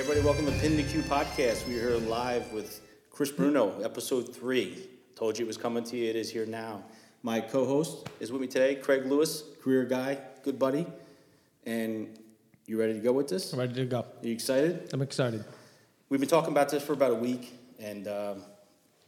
everybody, welcome to Pin the Q podcast. We're here live with Chris Bruno, episode three. Told you it was coming to you, it is here now. My co host is with me today, Craig Lewis, career guy, good buddy. And you ready to go with this? I'm ready to go. Are you excited? I'm excited. We've been talking about this for about a week and um,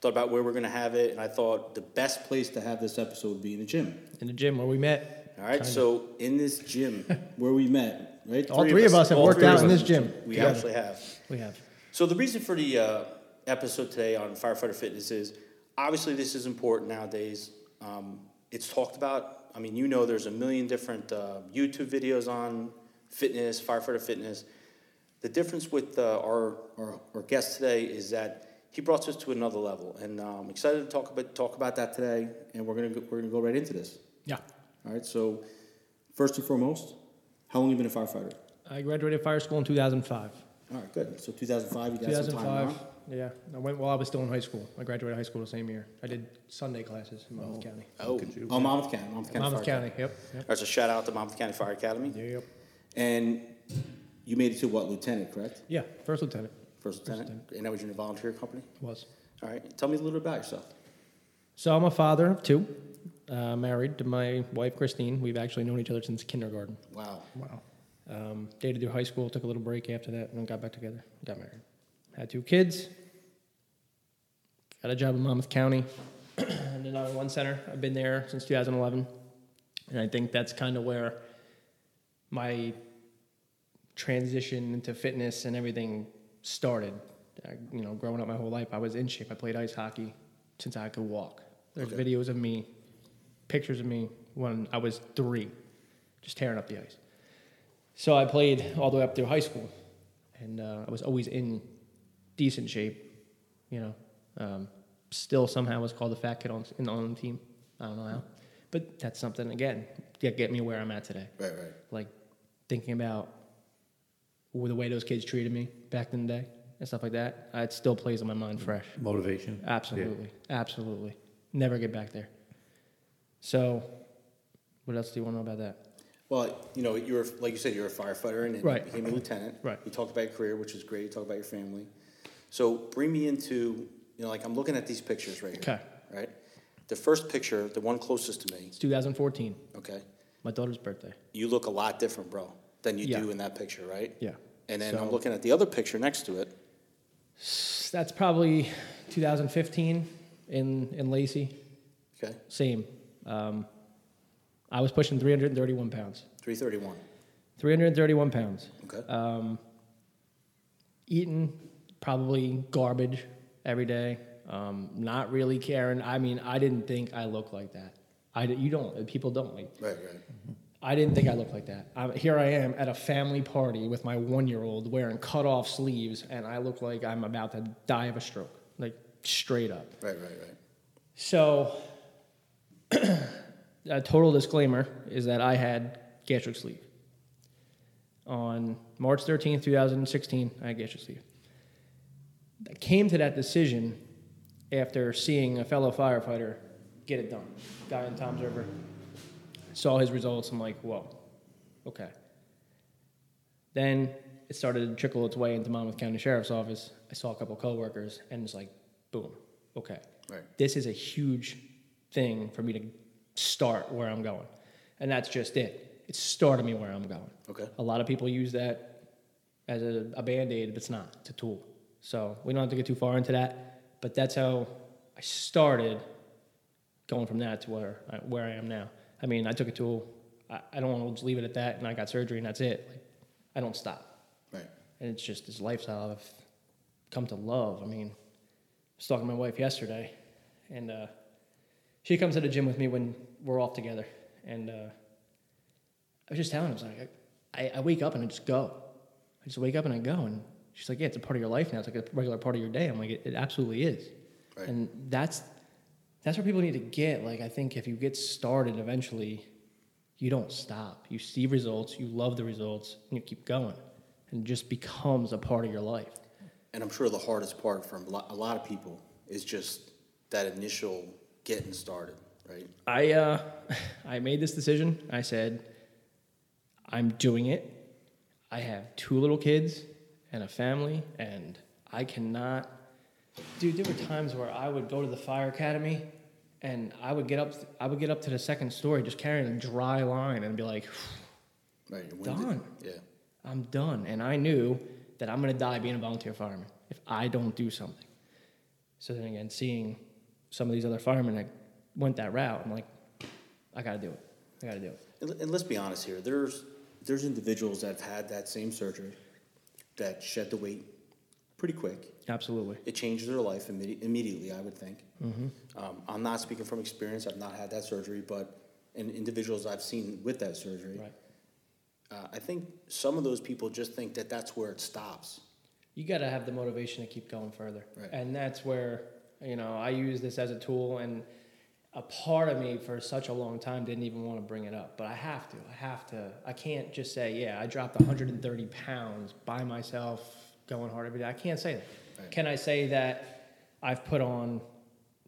thought about where we're going to have it. And I thought the best place to have this episode would be in the gym. In the gym where we met. All right, so in this gym where we met, right? All three of us have all worked three of out in us. this gym We together. actually have. We have. So the reason for the uh, episode today on firefighter fitness is obviously this is important nowadays. Um, it's talked about. I mean, you know, there's a million different uh, YouTube videos on fitness, firefighter fitness. The difference with uh, our, our our guest today is that he brought us to another level, and uh, I'm excited to talk about talk about that today. And we're gonna go, we're gonna go right into this. Yeah. All right. So first and foremost, how long have you been a firefighter? I graduated fire school in 2005. All right, good. So 2005, you got some time 2005. Yeah. I went while I was still in high school. I graduated high school the same year. I did Sunday classes in Monmouth oh. County. Oh, oh, Monmouth County, Monmouth County. Monmouth Fire County. Yep. That's a shout out to Monmouth County Fire Academy. Yep. Yep. And you made it to what, lieutenant, correct? Yeah. First lieutenant First lieutenant? And that was your volunteer company? was. All right, tell me a little bit about yourself. So I'm a father of two. Uh, married to my wife Christine. We've actually known each other since kindergarten. Wow. Wow. Um, dated through high school, took a little break after that, and then got back together. Got married. Had two kids. Got a job in Monmouth County, and then one center. I've been there since 2011, and I think that's kind of where my transition into fitness and everything started. I, you know, growing up my whole life, I was in shape. I played ice hockey since I could walk. There's Okay. videos of me, pictures of me when I was three, just tearing up the ice. So I played all the way up through high school, and uh, I was always in decent shape. You know, um, still somehow was called the fat kid on in on the team. I don't know how, but that's something again get get me where I'm at today. Right, right. Like thinking about the way those kids treated me back in the day and stuff like that. uh, It still plays in my mind fresh. Motivation. Absolutely, absolutely. Never get back there. So, what else do you want to know about that? Well, you know, you were, like you said, you're a firefighter and Right. you became a lieutenant. Right. You talked about your career, which is great. You talked about your family. So bring me into, you know, like I'm looking at these pictures right here. Okay. Right? The first picture, the one closest to me, It's 2014, okay, my daughter's birthday. you look a lot different, bro, than you Yeah. do in that picture, right? Yeah. And then I'm looking at the other picture next to it. That's probably 2015 in in Lacey. Okay, Same. Um, I was pushing 331 pounds. 331. 331 pounds. Okay. Um, eating probably garbage every day. Um, not really caring. I mean, I didn't think I looked like that. I you don't. People don't like. right, right. I didn't think I looked like that. i here I am at a family party with my one-year-old wearing cut-off sleeves, and I look like I'm about to die of a stroke, like straight up. Right, right, right. So, a total disclaimer is that I had gastric sleeve. On March 13th, 2016, I had gastric sleeve. I came to that decision after seeing a fellow firefighter get it done. Guy in Toms River. Saw his results. I'm like, whoa, okay. Then it started to trickle its way into Monmouth County Sheriff's Office. I saw a couple coworkers, and it's like, boom, okay Right. this is a huge thing for me to start where I'm going. And that's just it. It started me where I'm going. Okay. A lot of people use that as a, a band aid, but it's not. It's a tool. So we don't have to get too far into that. But that's how I started going from that to where I, where I am now. I mean, I took a tool. I, I don't want to just leave it at that, and I got surgery, and that's it. Like, I don't stop. Right. And it's just this lifestyle I've come to love. I mean, I was talking to my wife yesterday, and uh, she comes to the gym with me when we're off together. And uh, I was just telling her, I was like, I, I wake up and I just go. I just wake up and I go. And she's like, Yeah, it's a part of your life now. It's like a regular part of your day. I'm like, It, it absolutely is. Right. And that's that's where people need to get. Like, I think if you get started, eventually, you don't stop. You see results, you love the results, and you keep going, and it just becomes a part of your life. And I'm sure the hardest part for a lot of people is just that initial getting started, right? I uh, I made this decision. I said, I'm doing it. I have two little kids, and a family, and I cannot. Dude, there were times where I would go to the fire academy, and I would get up. I would get up to the second story just carrying a dry line and be like, Right. Done. Yeah. I'm done. And I knew that I'm going to die being a volunteer fireman if I don't do something. So then again, seeing some of these other firemen that went that route, I'm like, I got to do it. I got to do it. And, and let's be honest here. There's there's individuals that have had that same surgery that shed the weight pretty quick. Absolutely. It changes their life immedi- immediately. I would think. Um, I'm not speaking from experience. I've not had that surgery, but in individuals I've seen with that surgery, Right. uh, I think some of those people just think that that's where it stops. You got to have the motivation to keep going further. Right. And that's where, you know, I use this as a tool and a part of me for such a long time didn't even want to bring it up, but I have to. I have to. I can't just say, yeah, I dropped 130 pounds by myself going hard every day. I can't say that. Right. Can I say that I've put on,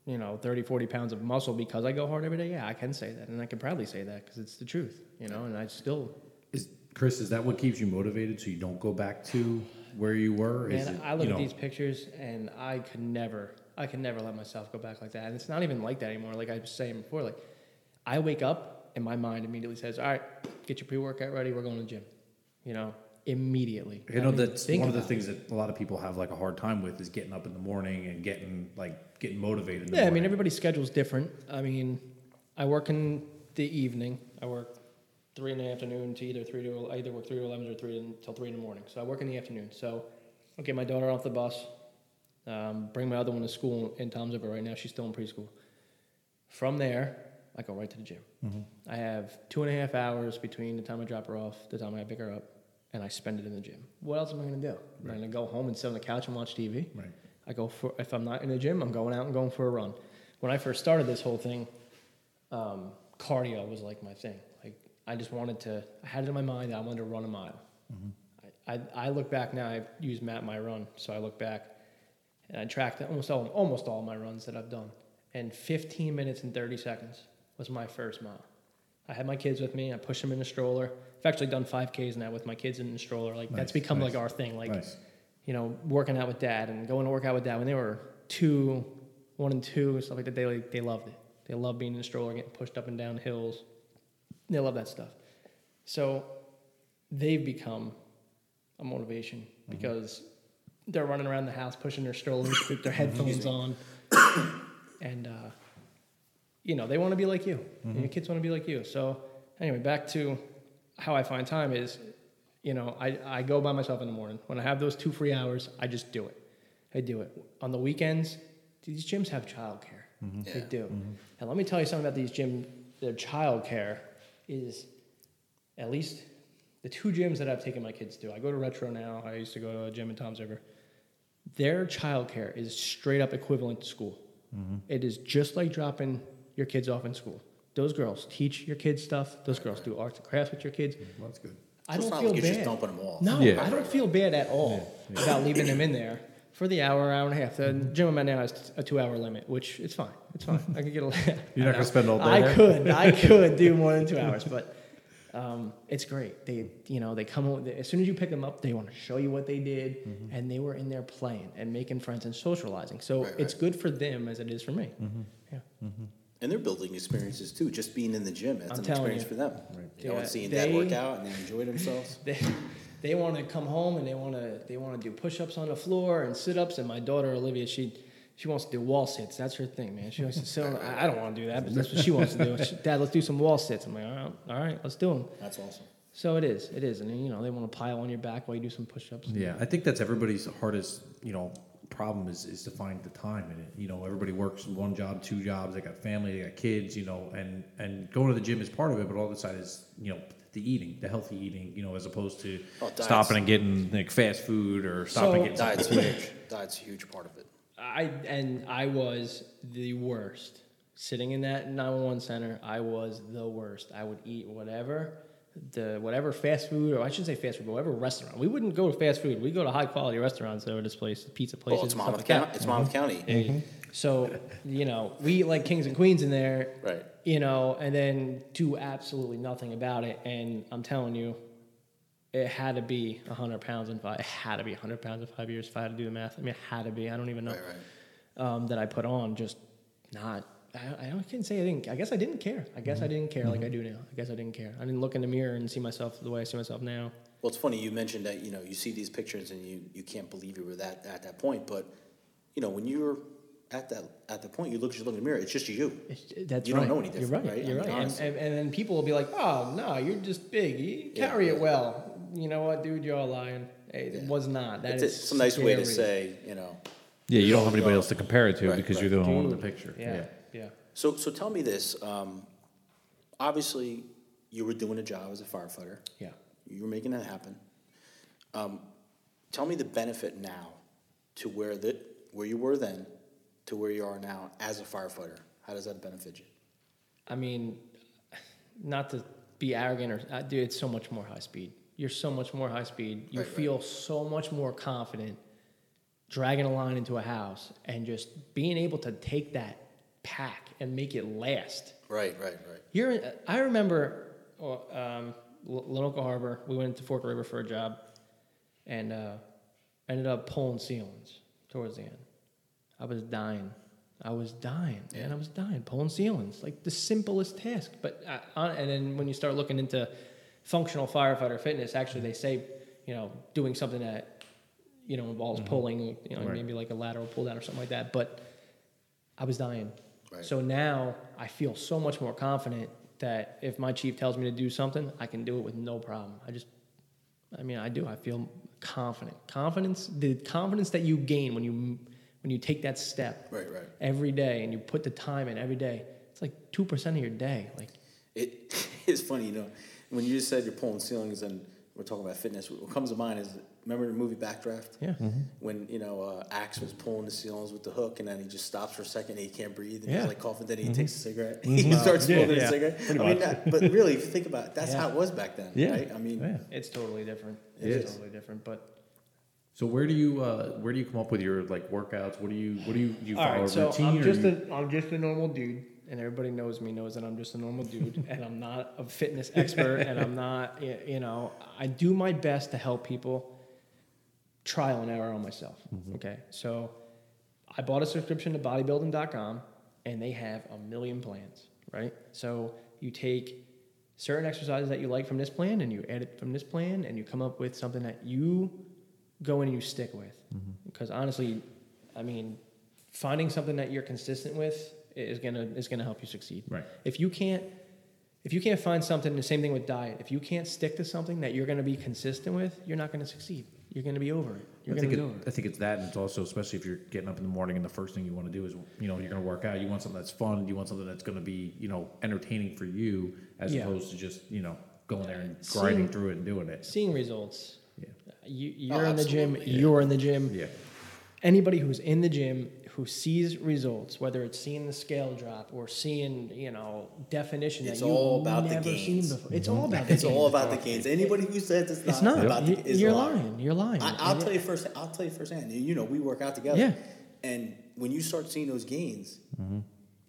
you know, 30, 40 pounds of muscle because I go hard every day? Yeah, I can say that. And I can proudly say that because it's the truth, you know, and I still Is Chris? Is that what keeps you motivated so you don't go back to where you were? Is Man, it, I look you at these pictures and I could never, I can never let myself go back like that. And it's not even like that anymore. Like I was saying before, like I wake up and my mind immediately says, "All right, get your pre-workout ready. We're going to the gym." You know, immediately. You know that's one of the about it. things that a lot of people have like a hard time with is getting up in the morning and getting like getting motivated. Yeah, I mean morning. everybody's schedule's different. I mean, I work in the evening. I work three in the afternoon to either three to I either work three to eleven or three until three in the morning. So I work in the afternoon. So I'll get my daughter off the bus, um, bring my other one to school in Toms River. Right now, she's still in preschool. From there, I go right to the gym. I have two and a half hours between the time I drop her off, the time I pick her up, and I spend it in the gym. What else am I going to do? I'm going to go home and sit on the couch and watch TV. Right. I go for if I'm not in the gym, I'm going out and going for a run. When I first started this whole thing, um, cardio was like my thing. Like I just wanted to. I had it in my mind and I tracked almost all almost all my runs that I've done. And 15 minutes and 30 seconds was my first mile. I had my kids with me. I pushed them in the stroller. I've actually done 5Ks now with my kids in the stroller. Like that's become nice. like our thing. Like Nice. you know, working out with dad and going to work out with dad when they were two, one and two, and stuff like that. They like, they loved it. They loved being in the stroller, getting pushed up and down hills. They love that stuff. So they've become a motivation mm-hmm. because they're running around the house pushing their strollers with their headphones on, and uh, you know they want to be like you. And your kids want to be like you. So anyway, back to how I find time is you know, I, I go by myself in the morning. When I have those two free hours, I just do it. I do it. On the weekends, these gyms have childcare. Mm-hmm. They Yeah. do. Mm-hmm. And let me tell you something about these gyms. Their childcare is at least the two gyms that I've taken my kids to. I go to Retro now. I used to go to a gym in Toms River. Their childcare is straight up equivalent to school. Mm-hmm. It is just like dropping your kids off in school. Those girls teach your kids stuff. Those girls do arts and crafts with your kids. Well, that's good. I So don't it's not feel like bad. just dumping them off. No, Yeah. I don't feel bad at all about leaving them in there for the hour, hour and a half. The mm-hmm. gym I'm at now has a two-hour limit, which it's fine. It's fine. I could get a. You're not gonna spend all day I there? could. I could do more than two hours, but um, it's great. They, you know, they come o- as soon as you pick them up, they want to show you what they did, Mm-hmm. and they were in there playing and making friends and socializing. So Right, it's right. good for them as it is for me. Mm-hmm. Yeah. And they're building experiences too. Just being in the gym, that's I'm an experience you. for them. You know, Yeah, and seeing dad work out and they enjoy themselves. they they want to come home and they want to they want to do push-ups on the floor and sit-ups and my daughter Olivia she she wants to do wall sits that's her thing man she wants to sit on I I don't want to do that but that's what she wants to do She- dad let's do some wall sits I'm like all right, all right let's do them That's awesome. so it is it is and then, you know they want to pile on your back while you do some push-ups Yeah, I think that's everybody's hardest, you know, problem is is to find the time in it. You know, everybody works one job, two jobs. They got family, they got kids. You know, and and going to the gym is part of it, but all the side is you know the eating, the healthy eating. You know, as opposed to Oh, stopping and getting like fast food or stopping So- and getting Diet's something huge. Diet's a huge part of it. I and I was the worst sitting in that 911 center I was the worst I would eat whatever the whatever fast food or I shouldn't say fast food but whatever restaurant we wouldn't go to fast food we go to high quality restaurants over this place pizza places Well, it's and stuff Monmouth like that. County. It's Monmouth County. Hey, So, you know, we eat like kings and queens in there, Right. you know, and then do absolutely nothing about it. And I'm telling you, it had to be 100 pounds in five. It had to be 100 pounds in five years if I had to do the math. I mean, it had to be. I don't even know Right, right. um, that I put on. Just not. I, I can't say I didn't. I guess I didn't care. I guess I didn't care like I do now. I guess I didn't care. I didn't look in the mirror and see myself the way I see myself now. Well, it's funny, you mentioned that, you know, you see these pictures and you, you can't believe you were that, at that point, but, you know, when you're at that, at the point, you look, you look in the mirror, it's just you. It's, that's You right. don't know any different. You're right. right? You're mean, right. And, and, and then people will be like, "Oh no, you're just big. You Yeah, carry it well." You know what, dude? You're all lying. It Yeah. was not. That It's, is it's a nice way to say, you know. Yeah, you don't have anybody else to compare it to Right, because right. you're the one in the Dude, picture. Yeah, yeah. So, so tell me this, um, obviously, you were doing a job as a firefighter. Yeah. You were making that happen. Um, tell me the benefit now to where the, where you were then to where you are now as a firefighter. How does that benefit you? I mean, not to be arrogant or, uh, dude, it's so much more high speed. You're so much more high speed. You Right, right. feel so much more confident dragging a line into a house and just being able to take that pack and make it last. Right, right, right. You're, I remember uh, um, L- Lanoka Harbor. We went to Forked River for a job, and uh, ended up pulling ceilings towards the end. I was dying. I was dying, man. I was dying pulling ceilings, like the simplest task. But uh, on- and then when you start looking into functional firefighter fitness, actually they say, you know, doing something that you know involves mm-hmm. pulling, you know, Right. maybe like a lateral pull down or something like that. But I was dying. Right. So now I feel so much more confident that if my chief tells me to do something, I can do it with no problem. I just, I mean, I do. I feel confident. Confidence, the confidence that you gain when you when you take that step Right, right. every day and you put the time in every day. It's like two percent of your day. Like It is funny, you know, when you just said you're pulling ceilings and we're talking about fitness, what comes to mind is remember the movie Backdraft? Yeah. When, you know, uh, Axe was pulling the ceilings with the hook and then he just stops for a second and he can't breathe and Yeah. he's like coughing, then he takes a cigarette. He starts Yeah, smoking yeah. a cigarette. I mean, that, but really, if you think about it, that's Yeah. how it was back then, Yeah. right? I mean, Yeah. it's totally different. It It's totally different. But So where do you uh, where do you come up with your like workouts? What do you what do you do you all follow right, a so routine? I'm just you, a I'm just a normal dude, and everybody knows me knows that I'm just a normal dude, and I'm not a fitness expert, and I'm not you know I do my best to help people. Trial and error on myself. Mm-hmm. Okay, so I bought a subscription to bodybuilding.com, and they have a million plans. Right, so you take certain exercises that you like from this plan, and you edit from this plan, and you come up with something that you go in and you stick with. Mm-hmm. Because honestly, I mean, finding something that you're consistent with is gonna is gonna help you succeed. Right. If you can't if you can't find something, the same thing with diet. If you can't stick to something that you're gonna be consistent with, you're not gonna succeed. You're gonna be over it. You're I gonna think, it, over it. I think it's that, and it's also especially if you're getting up in the morning and the first thing you want to do is you know you're going to work out. You want something that's fun. You want something that's going to be you know entertaining for you as Yeah. opposed to just you know going there and Seeing- grinding through it and doing it. Seeing results. Yeah. You, oh, you're in the gym. yeah. You're in the gym. Yeah. anybody who's in the gym who sees results, whether it's seeing the scale drop or seeing, you know, definition It's that you've all about the never seen gains. before. It's mm-hmm. all about the it's gains. all about the gains. Anybody who says it's not, It's not. about You- the is you're lying. lying. You're lying. I, I'll And tell you first. I'll tell you firsthand. You know, we work out together. Yeah. And when you start seeing those gains, mm-hmm.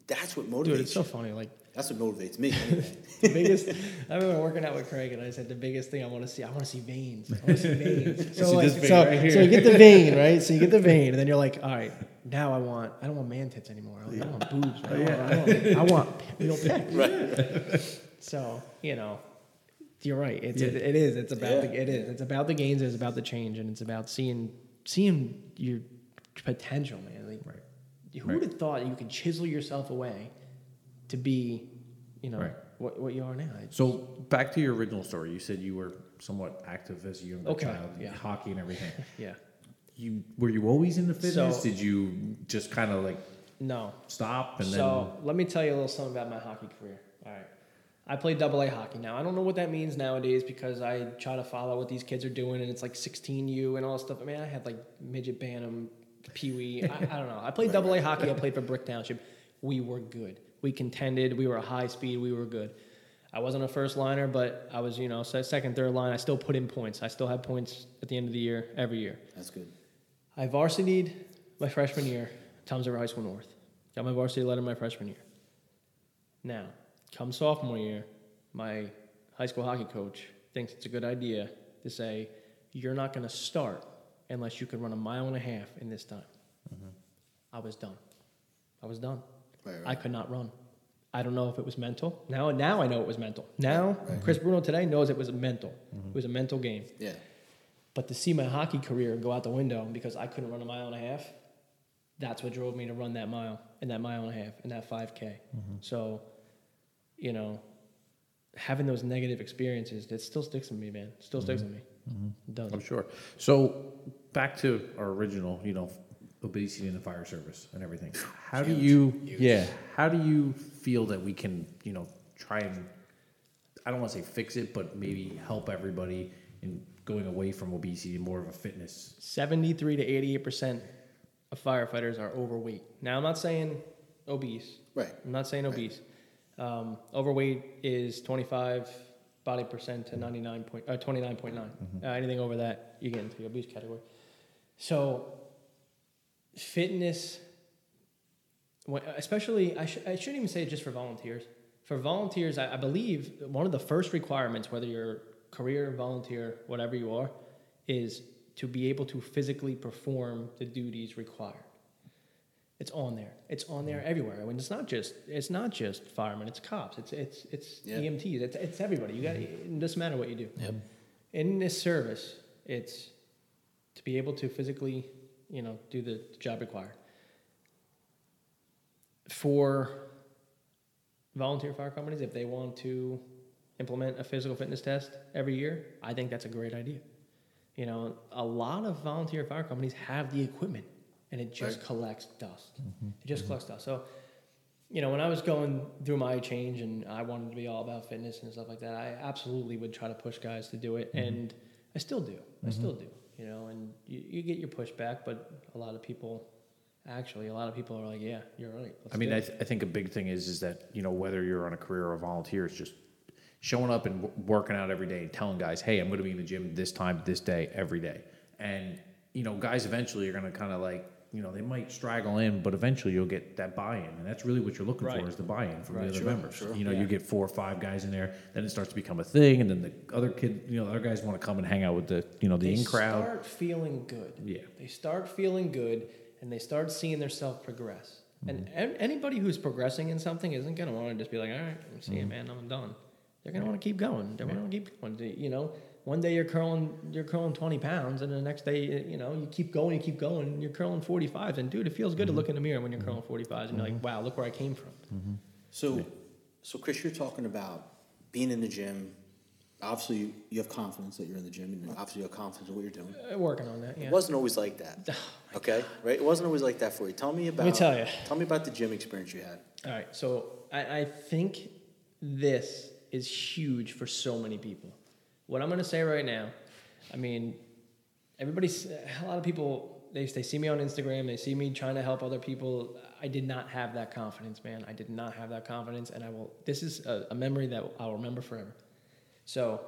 that's what motivates Dude, it's so funny. Like That's what motivates me. The biggest. I remember working out with Craig, and I said the biggest thing I want to see. I want to see veins. I want to see veins. So See like, this vein so, right here. so you get the vein, right? So you get the vein, and then you're like, all right, now I want. I don't want man tits anymore. I, want boobs. Right? Oh, I, want, I, want, I want real pecs. right. So you know, you're right. It's Yeah. it, it is. It's about the it is. It's about the gains. It's about the change, and it's about seeing seeing your potential, man. Like, Right. Who Right. would have thought you could chisel yourself away to be, you know, Right. what what you are now? It's- So back to your original story. You said you were somewhat active as a younger Okay, child, yeah. hockey and everything. yeah. You were you always into fitness? So- Did you just kind of like No. stop and so let me tell you a little something about my hockey career. All right. I played double A hockey. Now I don't know what that means nowadays because I try to follow what these kids are doing and it's like 16U and all this stuff. I mean, I had like midget Bantam, Pee Wee. I, I don't know. I played double A hockey. I played for Brick Township. We were good. We contended. We were a high speed. We were good. I wasn't a first liner, but I was, you know, second, third line. I still put in points. I still had points at the end of the year, every year. That's good. I varsityed my freshman year, Toms River High School North. Got my varsity letter my freshman year. Now, come sophomore year, my high school hockey coach thinks it's a good idea to say, you're not going to start unless you can run a mile and a half in this time. Mm-hmm. I was done. I was done. Right, I could not run. I don't know if it was mental. Now, now I know it was mental. Now, Chris Bruno today knows it was mental. Mm-hmm. It was a mental game. Yeah. But to see my hockey career go out the window because I couldn't run a mile and a half, that's what drove me to run that mile and that mile and a half and that 5K. Mm-hmm. So, you know, having those negative experiences, it still sticks with me, man. Still sticks mm-hmm. with me. Mm-hmm. It does. I'm sure. So back to our original, you know, obesity in the fire service and everything. How do you, yeah, how do you feel that we can, you know, try and, I don't want to say fix it, but maybe help everybody in going away from obesity, more of a fitness. 73 to 88% of firefighters are overweight. Now, I'm not saying obese. Right. I'm not saying obese. Um, overweight is 25 body percent to 99 point, uh, 29.9. Uh, anything over that, you get into the obese category. So, fitness, especially, I, sh- I shouldn't even say it just for volunteers. For volunteers, I, I believe one of the first requirements, whether you're career, volunteer, whatever you are, is to be able to physically perform the duties required. It's on there. It's on there everywhere. I mean, it's not just it's not just firemen. It's cops. It's it's it's. EMTs. It's it's everybody. You got mm-hmm. it doesn't matter what you do. Yep. In this service, it's to be able to physically, you know, do the job required. For volunteer fire companies, if they want to implement a physical fitness test every year, I think that's a great idea. You know, a lot of volunteer fire companies have the equipment and it just Right. collects dust. It mm-hmm. just collects dust. So, you know, when I was going through my change and I wanted to be all about fitness and stuff like that, I absolutely would try to push guys to do it. Mm-hmm. And I still do. I still mm-hmm. do. You know, and you, you get your pushback, but a lot of people, actually, a lot of people are like, yeah, you're right. Let's I mean, I, th- I think a big thing is is that you know whether you're on a career or a volunteer, it's just showing up and w- working out every day and telling guys, hey, I'm going to be in the gym this time, this day, every day. And you know, guys eventually are going to kind of like you know they might straggle in, but eventually you'll get that buy-in, and that's really what you're looking Right. for is the buy-in from Right. the other Sure, members. sure. You know, Yeah. you get four or five guys in there, then it starts to become a thing, and then the other kid, you know, the other guys want to come and hang out with the you know the they in crowd. start feeling good. Yeah. They start feeling good and they start seeing themselves progress. And Mm-hmm. an- anybody who's progressing in something isn't going to want to just be like, all right, I'm seeing Mm-hmm. it, man, I'm done. They're going to want to keep going. They're going to keep going. You know, one day you're curling, you're curling 20 pounds, and the next day, you know, you keep going, you keep going, and you're curling 45s. And dude, it feels good to mm-hmm. look in the mirror when you're mm-hmm. curling 45s and you're like, mm-hmm. wow, look where I came from. So, so Chris, you're talking about being in the gym. Obviously, you, you have confidence that you're in the gym, and obviously you have confidence in what you're doing. Uh, working on that, yeah. It wasn't always like that. Oh, okay, right? It wasn't always like that for you. Tell me about. Let me tell ya. Tell me about the gym experience you had. All right, so I, I think this is huge for so many people. What I'm going to say right now, I mean, everybody's a lot of people they they see me on Instagram, they see me trying to help other people. I did not have that confidence, man. I did not have that confidence, and I will. This is a, a memory that I'll remember forever. So,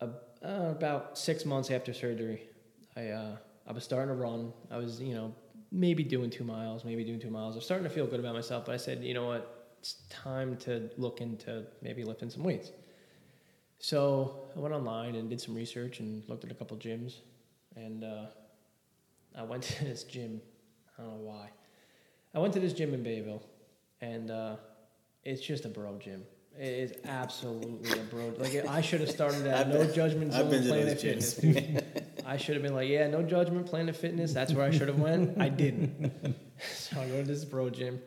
uh, about six months after surgery, I uh, I was starting to run. I was, you know, maybe doing two miles, maybe doing two miles. I was starting to feel good about myself, but I said, you know what, it's time to look into maybe lifting some weights. So I went online and did some research and looked at a couple gyms, and uh, I went to this gym. I don't know why. I went to this gym in Bayville, and uh, it's just a bro gym. It is absolutely a bro. Like I should have started at no been- judgment I've zone Planet Fitness. dude. I should have been like, yeah, no judgment, Planet Fitness. That's where I should have went. I didn't. so I go to this bro gym,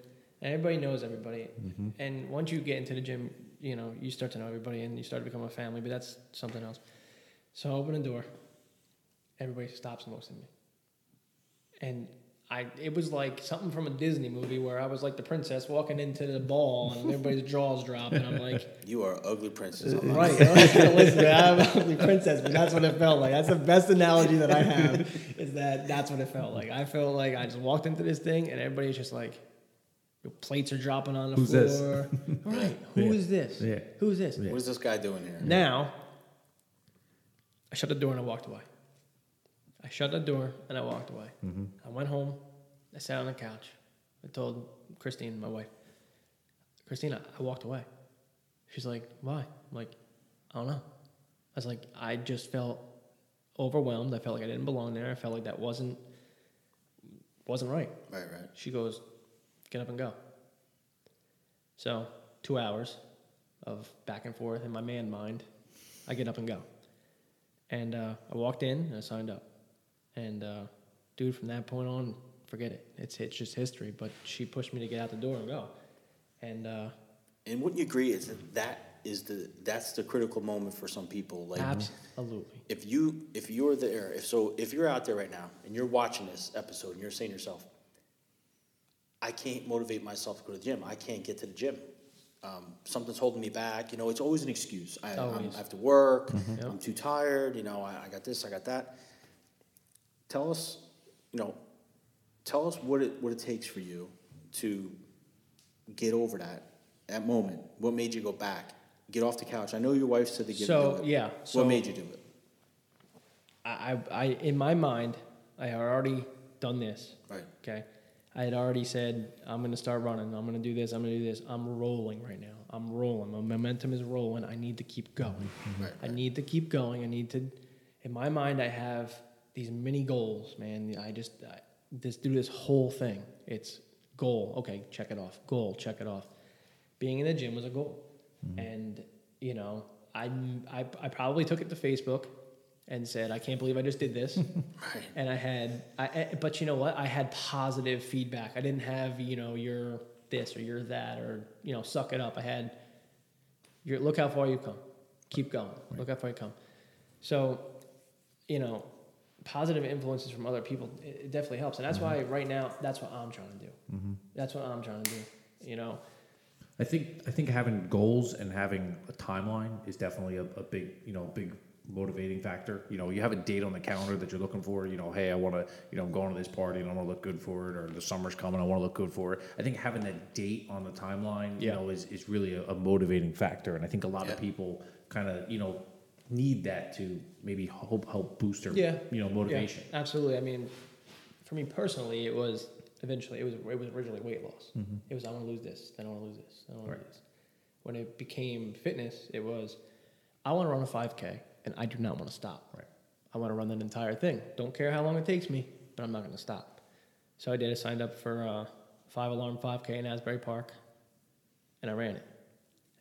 everybody knows everybody. Mm-hmm. And once you get into the gym, you know you start to know everybody, and you start to become a family. But that's something else. So I open the door. Everybody stops and looks at me, and I it was like something from a Disney movie where I was like the princess walking into the ball, and everybody's jaws drop, and I'm like. You are ugly princess. Uh, I'm Right. Listen, I'm ugly princess, but that's what it felt like. That's the best analogy that I have. Is that that's what it felt like. I felt like I just walked into this thing and everybody's just like, your plates are dropping on the Who's this? floor. Right. Who Yeah. is this? Yeah. Who's this? What is this guy doing here? Now, I shut the door and I walked away. I shut the door and I walked away. Mm-hmm. I went home. I sat on the couch. I told Christine, my wife, Christina, I walked away. She's like, why? I'm like, I don't know. I was like, I just felt overwhelmed. I felt like I didn't belong there. I felt like that wasn't wasn't right. Right, right. She goes, get up and go. So two hours of back and forth in my man mind. I get up and go. And uh, I walked in and I signed up. And uh, dude, from that point on, forget it. It's it's just history. But she pushed me to get out the door and go. And uh, And wouldn't you agree is that that is the that's the critical moment for some people? Like absolutely, if you if you're there, if so if you're out there right now and you're watching this episode and you're saying to yourself, I can't motivate myself to go to the gym. I can't get to the gym. Um, something's holding me back. You know, it's always an excuse. I, Always. I have to work. Yep. I'm too tired. You know, I, I got this. I got that. Tell us, you know, tell us what it what it takes for you to get over that that moment. What made you go back? Get off the couch. I know your wife said to get So, do it. yeah, so- what made you do it? I, I, I in my mind, I had already done this. Right. Okay. I had already said, I'm going to start running. I'm going to do this. I'm going to do this. I'm rolling right now. I'm rolling. My momentum is rolling. I need to keep going. Mm-hmm. Right, I need to keep going. I need to, in my mind, I have these mini goals, man. I just, I, just do this whole thing. It's goal. Okay, check it off. Goal, check it off. Being in the gym was a goal. Mm-hmm. And, you know, I, I, I probably took it to Facebook and said, I can't believe I just did this. Right. and I had, I, I- but you know what? I had positive feedback. I didn't have, you know, you're this or you're that or, you know, suck it up. I had, you're, look how far you've come. Keep going. Look how far you come. So, you know, positive influences from other people, it, it definitely helps. And that's mm-hmm. why right now, that's what I'm trying to do. Mm-hmm. That's what I'm trying to do. You know, I think I think having goals and having a timeline is definitely a, a big you know big motivating factor. You know, you have a date on the calendar that you're looking for. You know, hey, I want to you know I'm going to this party and I want to look good for it, or the summer's coming, I want to look good for it. I think having that date on the timeline, you know, is is really a, a motivating factor, and I think a lot Yeah. of people kind of you know need that to maybe help help boost their Yeah. you know motivation. Yeah, absolutely. I mean, for me personally, it was eventually it was it was originally weight loss. Mm-hmm. It was I want to lose this, then I want to lose this, then I want Right. to lose this. When it became fitness, it was I want to run a 5K and I do not want to stop. Right. I want to run that entire thing. Don't care how long it takes me, but I'm not going to stop. So I did. I signed up for a five alarm 5K in Asbury Park, and I ran it.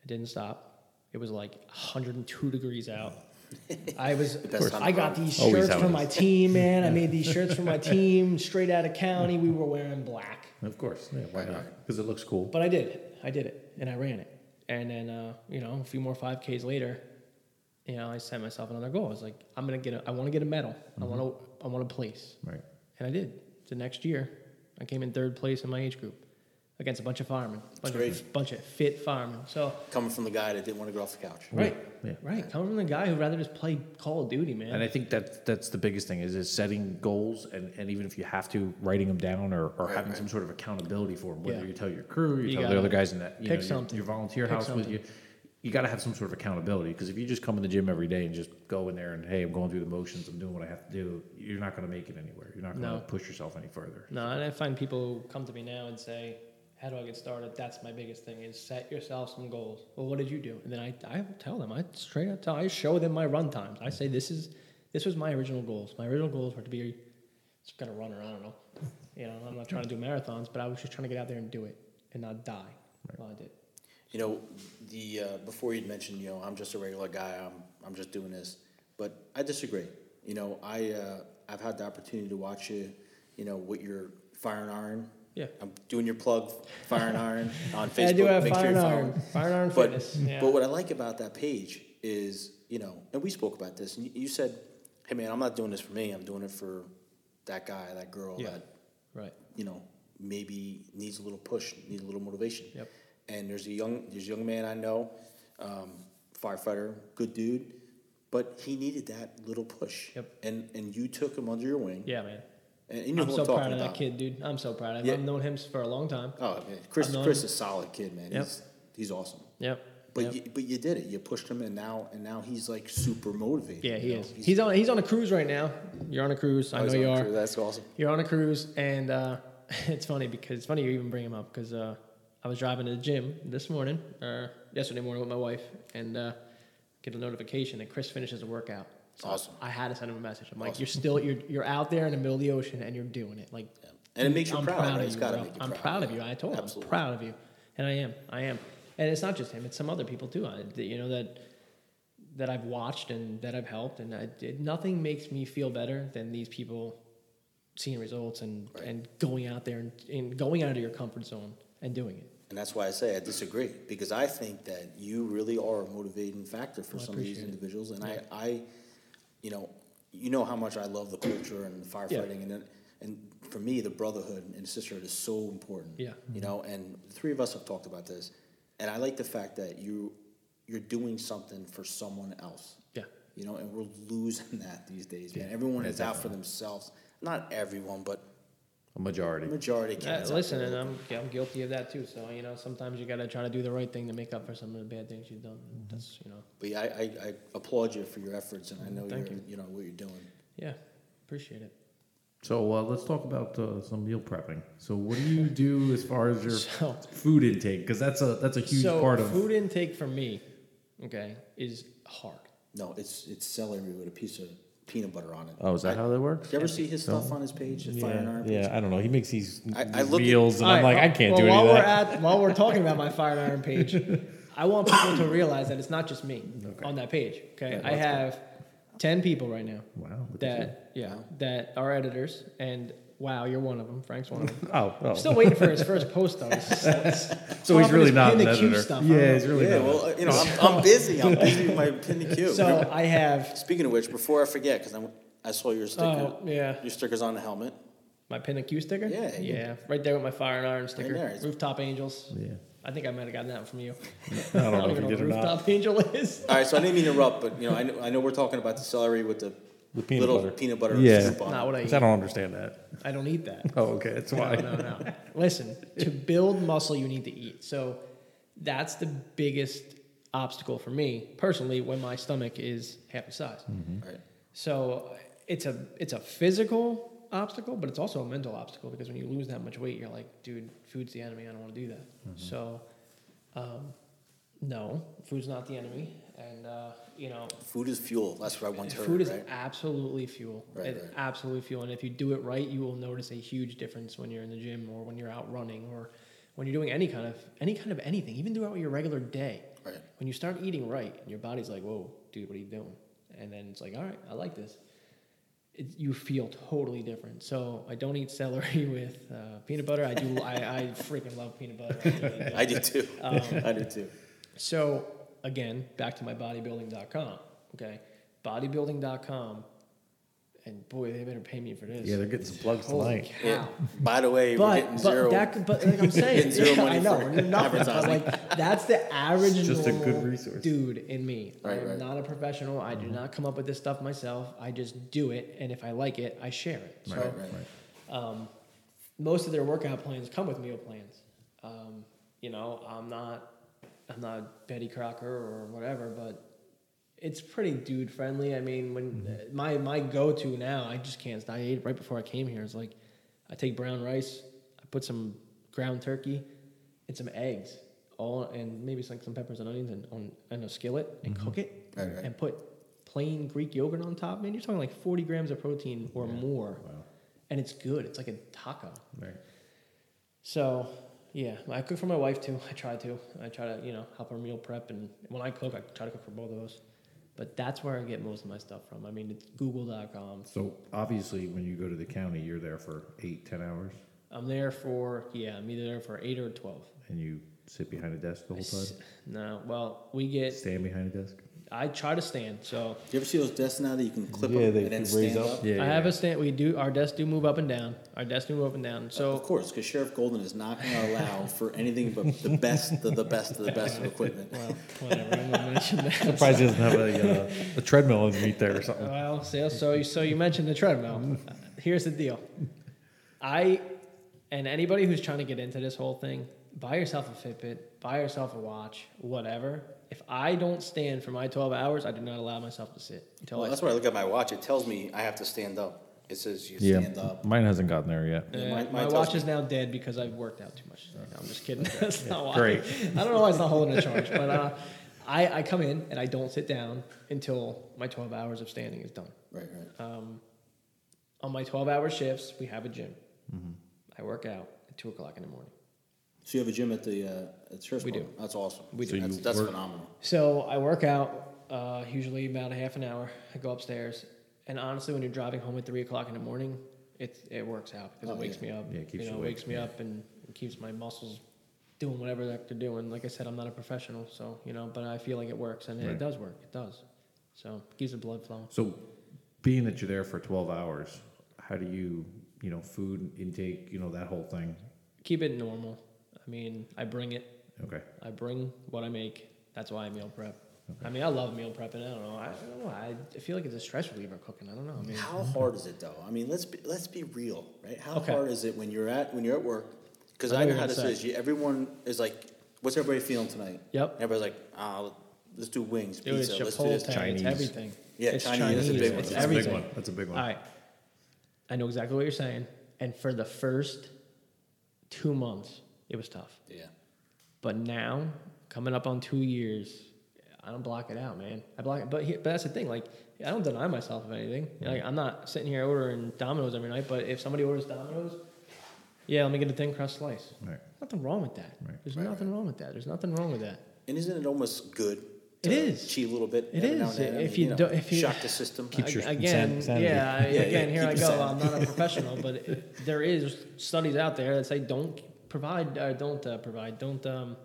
I didn't stop. It was like 102 degrees out. I was. best time I got these Always shirts how for my team, man. I made these shirts for my team straight out of county. We were wearing black. Of course, yeah, why not? Because it looks cool. But I did it. I did it, and I ran it. And then, uh, you know, a few more 5Ks later, you know, I set myself another goal. I was like, I'm gonna get a. I want to get a medal. I mm-hmm. want to. I want to place. Right. And I did. The next year, I came in third place in my age group against a bunch of firemen, bunch of bunch of fit firemen. So Coming from the guy that didn't want to get off the couch. right, Yeah. right, coming from the guy who'd rather just play Call of Duty, man. And I think that that's the biggest thing is, is setting goals and, and even if you have to writing them down or, or Right, having right. some sort of accountability for them, whether Yeah. you tell your crew, you, You tell the other guys in that you pick know, your, something. your volunteer Pick house with you, you got to have some sort of accountability because if you just come in the gym every day and just go in there and hey, I'm going through the motions, I'm doing what I have to do, you're not going to make it anywhere. You're not going to No. push yourself any further. No, and I find people who come to me now and say, "How do I get started?" That's my biggest thing: is set yourself some goals. Well, what did you do? And then I, I tell them, I straight up tell, I show them my run times. I say, "This is, this was my original goals. My original goals were to be, just gonna runner. I don't know, you know, I'm not trying to do marathons, but I was just trying to get out there and do it and not die." Well, I did. You know, the uh, before you'd mentioned, you know, I'm just a regular guy. I'm I'm just doing this, but I disagree. You know, I uh, I've had the opportunity to watch you. You know, with your fire and iron. Yeah. I'm doing your plug, fire and iron on Facebook. Yeah, I do have Make fire sure and you follow iron, fire and iron But, fitness. Yeah. but what I like about that page is, you know, and we spoke about this, and you, you said, "Hey, man, I'm not doing this for me. I'm doing it for that guy, that girl, Yeah. that right. you know maybe needs a little push, needs a little motivation." Yep. And there's a young, there's a young man I know, um, firefighter, good dude, but he needed that little push. Yep. And and you took him under your wing. Yeah, man. And, you know I'm so I'm proud of about. that kid, dude. I'm so proud of him. Yeah. I've known him for a long time. Oh man, Chris, Chris him. is a solid kid, man. Yep. He's he's awesome. Yep. But Yep. you, but you did it. You pushed him, and now and now he's like super motivated. Yeah, he you know? is. He's, on. He's on a cruise right now. You're on a cruise. I oh, know you are. That's awesome. You're on a cruise, and uh, it's funny because it's funny you even bring him up because uh, I was driving to the gym this morning or yesterday morning with my wife, and uh, get a notification that Chris finishes a workout. So Awesome. I had to send him a message. I'm like, Awesome. you're still you're you're out there in the middle of the ocean and you're doing it. Like, Yeah. And it makes you I'm proud, proud right? of It's you. gotta bro. make you I'm proud, proud of you. I told him, I'm proud of you, and I am. I am. And it's not just him; it's some other people too. I, you know that that I've watched and that I've helped, and I, it, nothing makes me feel better than these people seeing results and Right. and going out there and, and going out of your comfort zone and doing it. And that's why I say I disagree, because I think that you really are a motivating factor for Well, some of these appreciate it. individuals. And I, I, you know, you know how much I love the culture and the firefighting, and and for me, the brotherhood and sisterhood is so important. Yeah. You know, and the three of us have talked about this, and I like the fact that you, you're doing something for someone else. Yeah. You know, and we're losing that these days, man. Everyone Yeah, is out for themselves. Not everyone, but A majority. majority. Uh, Cats listen, and I'm I'm guilty of that too. So you know, sometimes you got to try to do the right thing to make up for some of the bad things you've done. That's you know, But yeah, I, I, I applaud you for your efforts, and I know Thank you're, you. you know what you're doing. yeah, appreciate it. So uh, let's talk about uh, some meal prepping. So what do you do as far as your So- food intake? Because that's a that's a huge so part of. food intake for me, okay, is hard. No, it's it's celery with a piece of peanut butter on it. Oh, is that I- how that works? You ever see his stuff on his page, his Fire and Iron page? yeah. I don't know. He makes these, I- I these look at- meals, and I'm All like, right, I can't well, do any while of we're that. at while we're talking about my fire and iron page, I want people to realize that it's not just me Okay. on that page. Okay, Yeah, I that's have ten people right now wow. look at you. that yeah that are editors, and wow, you're one of them. Frank's one of them. Oh, oh. I'm still waiting for his first post though. He's just- so he's really not pin an editor. stuff. Yeah, he's really Yeah, not. well, you know, I'm, I'm busy. I'm busy with my pin the cue. So I have Speaking of which, before I forget, because I saw your oh, sticker, oh yeah your sticker's on the helmet. my pin and cue sticker. Yeah, you- yeah, right there with my fire and iron sticker. there, Rooftop Angels. yeah. I think I might have gotten that from you. I don't know if even you know did what or not. Rooftop Angel is. All right, so I didn't mean to interrupt, but you know, I know, I know we're talking about the celery with the, The peanut little butter. peanut butter Yeah. scoop on Not it. what I 'Cause eat. I don't understand that. I don't eat that. Oh, okay. That's No, why. no, no. Listen, to build muscle, you need to eat. So that's the biggest obstacle for me personally when my stomach is half the size. Right. So it's a it's a physical obstacle, but it's also a mental obstacle because when you lose that much weight, you're like, dude, food's the enemy. I don't want to do that. So, um, no, food's not the enemy, and uh, you know, Food is fuel. That's what I once heard. food is right? absolutely fuel. Right, it's right. absolutely fuel. And if you do it right, you will notice a huge difference when you're in the gym or when you're out running or when you're doing any kind of any kind of anything, even throughout your regular day. Right. When you start eating right, and your body's like, "Whoa, dude, what are you doing?" And then it's like, "All right, I like this." It, you feel totally different. So I don't eat celery with uh, peanut butter. I do. I, I freaking love peanut butter. I really do. I do too. Um, I do too. So again, back to my bodybuilding.com. Okay, bodybuilding.com, and boy, they better pay me for this. Yeah, they're getting some plugs Holy tonight. cow! Yeah. By the way, we're getting but zero. that but like I'm saying, Getting zero yeah, money I know for nothing. But like that's the average Just a good normal resource. dude in me. Right, I'm right. not a professional. I do not come up with this stuff myself. I just do it, and if I like it, I share it. So Right, right. um, most of their workout plans come with meal plans. Um, you know, I'm not, I'm not Betty Crocker or whatever, but it's pretty dude friendly. I mean, when uh, my my go to now, I just can't. I ate right before I came here. It's like I take brown rice, I put some ground turkey, and some eggs, all and maybe some some peppers and onions, and on in a skillet and cook it, Right, right. and put plain Greek yogurt on top. Man, you're talking like 40 grams of protein or more Wow. and it's good. It's like a taco. Right. So yeah, I cook for my wife too. I try to. I try to you know help her meal prep, and when I cook, I try to cook for both of us. But that's where I get most of my stuff from. I mean, it's Google.com. So obviously, when you go to the county, you're there for eight, ten hours, I'm there for yeah. I'm either there for eight or twelve. and you sit behind a desk the whole time. No, well, we get. Stand behind a desk. I try to stand. So Do you ever see those desks now that you can clip Yeah, them they and then raise stand up. up? Yeah, I have a stand. We do our desks do move up and down. Our desks do move up and down. So Of course, because Sheriff Golden is not going to allow for anything but the best of the best of the best of equipment. well, whatever. I'm gonna mention that. Surprised he doesn't have a, uh, a treadmill underneath there or something. Well, so so so you mentioned the treadmill. Here's the deal. I and anybody who's trying to get into this whole thing, buy yourself a Fitbit, buy yourself a watch, whatever. If I don't stand for my 12 hours, I do not allow myself to sit until Well, I. that's why I look at my watch. It tells me I have to stand up. It says you Yeah, stand up. mine hasn't gotten there yet. Uh, Yeah, mine- my mine tells watch me- is now dead because I've worked out too much. No, I'm just kidding. That's not why. Great. I don't know why it's not holding a charge, but uh, I, I come in and I don't sit down until my 12 hours of standing is done. Right, right. Um, on my 12 hour shifts, we have a gym. Mm-hmm. I work out at 2 o'clock in the morning. So you have a gym at the, uh, at Church We Park? do. That's awesome. We do. So That's, that's work- phenomenal. So I work out uh, usually about a half an hour. I go upstairs, and honestly, when you're driving home at three o'clock in the morning, it it works out because Oh, it wakes yeah. me up. Yeah, it keeps you know, you it wakes me yeah. up and keeps my muscles doing whatever they're they're doing. Like I said, I'm not a professional, so you know, but I feel like it works, and it does work. It does. So it keeps the blood flowing. So, being that you're there for 12 hours, how do you, you know, food intake, you know, that whole thing? Keep it normal. I mean, I bring it. Okay. I bring what I make. That's why I meal prep. Okay. I mean, I love meal prepping. I don't know. I, I don't know. I, I feel like it's a stress reliever cooking. I don't know. I mean, How hard is it though? I mean, let's be, let's be real, right? How Okay. hard is it when you're at when you're at work? Because I know I know how this say. is. You, everyone is like, "What's everybody feeling tonight?" Yep. Everybody's like, "Ah, let's do wings, Dude, it's pizza. Let's do Chipotle. this." It's Chinese. everything. Yeah, it's Chinese, that's a big one. It's That's a big one. That's a big one. All right. I know exactly what you're saying. And for the first two months, it was tough. Yeah. But now, coming up on two years, I don't block it out, man. I block it. But, here, but that's the thing. Like, I don't deny myself of anything. Like, I'm not sitting here ordering Domino's every night. But if somebody orders Domino's, yeah, let me get a thin crust slice. Right. Nothing wrong with that. Right. There's Right, nothing wrong with that. There's nothing wrong with that. And isn't it almost good? It to is. Cheat a little bit. It every now and then? I If mean, you know, don't- if you- shock the system. Keeps your again, sanity. yeah, Yeah, yeah, again, here I go. sanity. I'm not a professional, but it, there is studies out there that say don't provide, uh, don't uh, provide, don't um,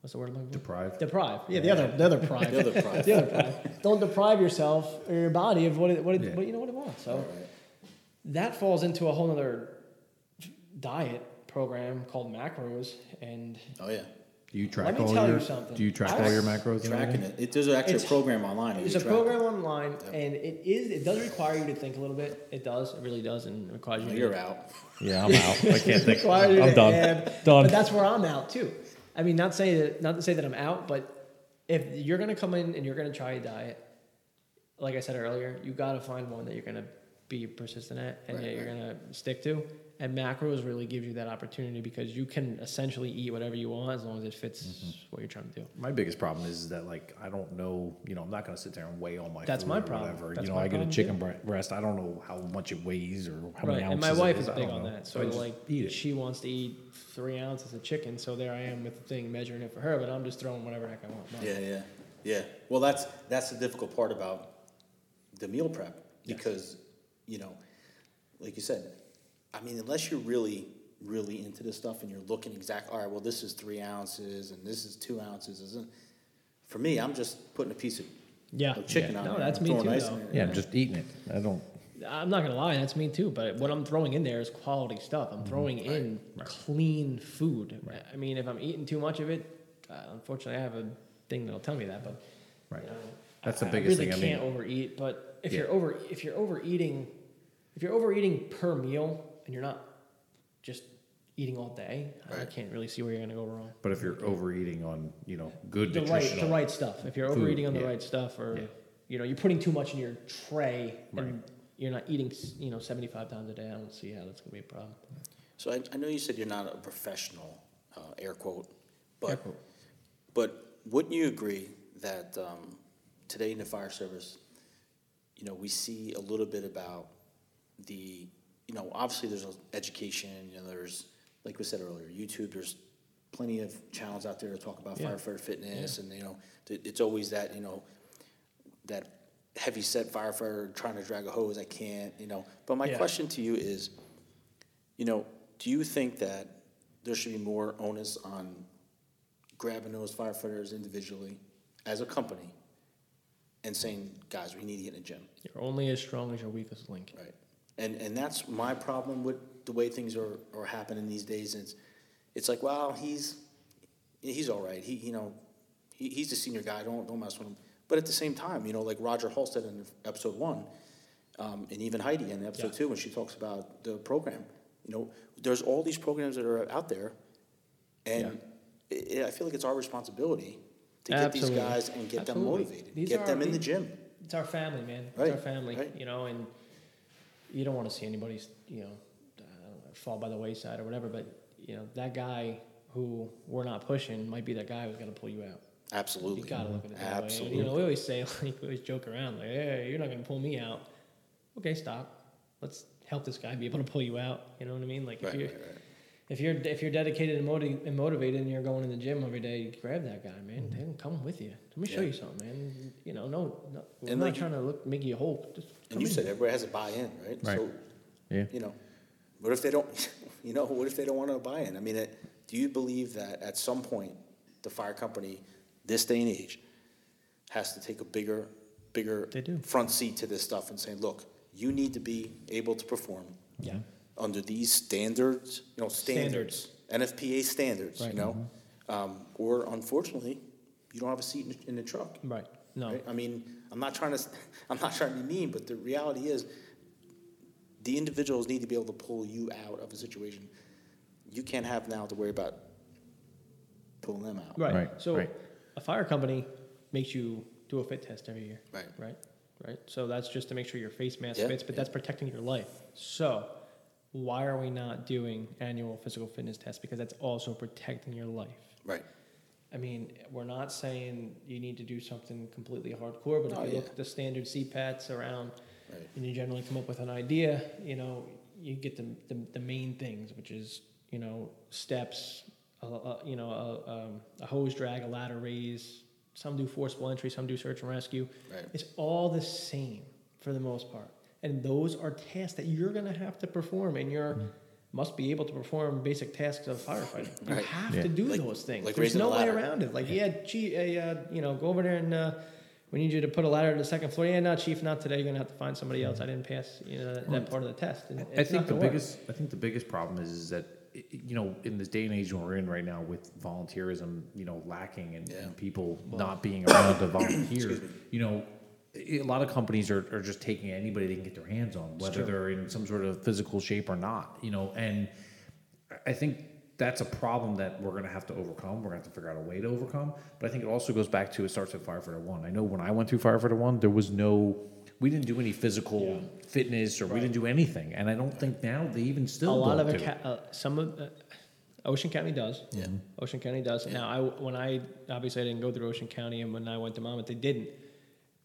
what's the word I'm looking for? Deprive. Deprive. Yeah, the other, the other prive. The other prive. the other prive. Don't deprive yourself or your body of what it, what, it, Yeah. what you know what it wants. So Right. that falls into a whole other diet program called macros, and Oh yeah. Do you track Let me all tell you your? something. Do you track I all your macros? and Tracking everything? it. it. There's actually It's- a program online. that There's you a track program it. online, and it is it does require you to think a little bit. It does, it really does, and it requires you. To You're out. Yeah, I'm out. I can't think. requires you I'm to done. add- Done. But that's where I'm out too. I mean, not say that, not to say that I'm out, but if you're gonna come in and you're gonna try a diet, like I said earlier, you got to find one that you're gonna be persistent at and Right, that you're right. gonna stick to. And macros really gives you that opportunity because you can essentially eat whatever you want as long as it fits Mm-hmm. what you're trying to do. My biggest problem is that like I don't know, you know, I'm not gonna sit there and weigh all my. That's food my problem. Whatever. That's you know, I get a chicken bre- breast. I don't know how much it weighs or how right, many ounces. and my wife is. is big on know. that. So I just like, eat she wants to eat three ounces of chicken, so there I am with the thing measuring it for her, but I'm just throwing whatever heck I want. Mine. Yeah, yeah, yeah. Well, that's that's the difficult part about the meal prep Yes. Because you know, like you said, I mean, unless you're really really into this stuff and you're looking exact. All right, well, this is three ounces and this is two ounces. Isn't for me? I'm just putting a piece of, Yeah, of chicken yeah. on No, there. that's me too. ice though. Yeah, I'm just eating it. I don't. I'm not gonna lie, that's me too. But what I'm throwing in there is quality stuff. Mm-hmm. I'm throwing in clean food. I mean, if I'm eating too much of it, uh, unfortunately, I have a thing that'll tell me that. But Right. you know, That's the biggest I really thing. I mean- can't overeat. But if Yeah. you're over, if you're overeating, if you're overeating per meal and you're not just eating all day, I can't really see where you're gonna go wrong. But if you're overeating on, you know, good the right nutritional, the right stuff. If you're food, overeating on the yeah. right stuff, or Yeah. you know you're putting too much in your tray Right. and you're not eating you know 75 times a day, I don't see how that's gonna be a problem. So I, I know you said you're not a professional, uh, air quote, but Air quote. but wouldn't you agree that um, today in the fire service, you know, we see a little bit about the, you know, obviously there's education, you know, there's like we said earlier, YouTube. There's plenty of channels out there to talk about Yeah. firefighter fitness, and you know, it's always that you know that heavy set firefighter trying to drag a hose. I can't, you know. But my Yeah. question to you is, you know, do you think that there should be more onus on grabbing those firefighters individually as a company and saying, guys, we need to get in the gym, You're only as strong as your weakest link. right? And and that's my problem with the way things are, are happening these days. It's it's like, well, he's he's all right. He you know he, he's a senior guy. Don't don't mess with him. But at the same time, you know, like Roger Hall said in episode one, um, and even Heidi in episode Yeah. two when she talks about the program. You know, there's all these programs that are out there, and i I feel like it's our responsibility to get Absolutely. these guys and get them motivated, These get them in the gym. It's our family, man. It's our family, right. you know, and you don't want to see anybody's, you know, uh, fall by the wayside or whatever. But you know, that guy who we're not pushing might be that guy who's going to pull you out. Absolutely. You gotta look at it that way. Absolutely. You know, we always say, like, we always joke around, like, hey, you're not gonna pull me out. Okay, stop. Let's help this guy be able to pull you out. You know what I mean? Like, if Right, you're right, right. If you're if you're dedicated and, motiv- and motivated, and you're going to the gym every day, grab that guy, man. Mm-hmm. They can come with you. Let me show Yeah. you something, man. You know, no, no we're And not like- trying to look make you whole. Just And you in. said everybody has a buy-in, right? Right. So, Yeah. you know, what if they don't, you know, what if they don't want to buy in? I mean, it, do you believe that at some point, the fire company, this day and age, has to take a bigger, bigger They do. front seat to this stuff and say, look, you need to be able to perform yeah, under these standards, you know, standards, NFPA standards, you Right. know? Um, or unfortunately, you don't have a seat in, in the truck. right. No, Right? I mean, I'm not trying to, I'm not trying to be mean, but the reality is, the individuals need to be able to pull you out of a situation. You can't have now to worry about pulling them out. right. Right, So, right. a fire company makes you do a fit test every year. Right. Right. Right. So that's just to make sure your face mask Yeah, fits, but yeah. that's protecting your life. So, why are we not doing annual physical fitness tests? Because that's also protecting your life. Right. I mean, we're not saying you need to do something completely hardcore, but if Oh, you yeah. look at the standard CPATs around Right. and you generally come up with an idea, you know, you get the, the, the main things, which is, you know, steps, uh, uh, you know, a, um, a hose drag, a ladder raise. Some do forcible entry, some do search and rescue. Right. It's all the same for the most part. And those are tasks that you're going to have to perform, and you're must be able to perform basic tasks of firefighting. You Right. have Yeah. to do Like- those things. like There's raising a no way around it. Like, yeah, chief, uh, you know, go over there and uh, we need you to put a ladder to the second floor. Yeah, no, chief, not today. You're gonna have to find somebody else. I didn't pass, you know, that, that part of the test. And I think the gonna work. biggest I think the biggest problem is, is that i- i- you know in this day and age we're in right now with volunteerism you know lacking and, Yeah. and people not being around to volunteer you know i- a lot of companies are, are just taking anybody they can get their hands on whether they're in some sort of physical shape or not you know and I think that's a problem that we're going to have to overcome. We're going to have to figure out a way to overcome. But I think it also goes back to it starts at firefighter one. I know when I went through firefighter one, there was no, we didn't do any physical fitness or we didn't do anything. And I don't think now they even still a lot of it. do Ca- uh, some of uh, Ocean County does. Yeah. Ocean County does. Now, I when I obviously I didn't go through Ocean County, and when I went to Monmouth, they didn't.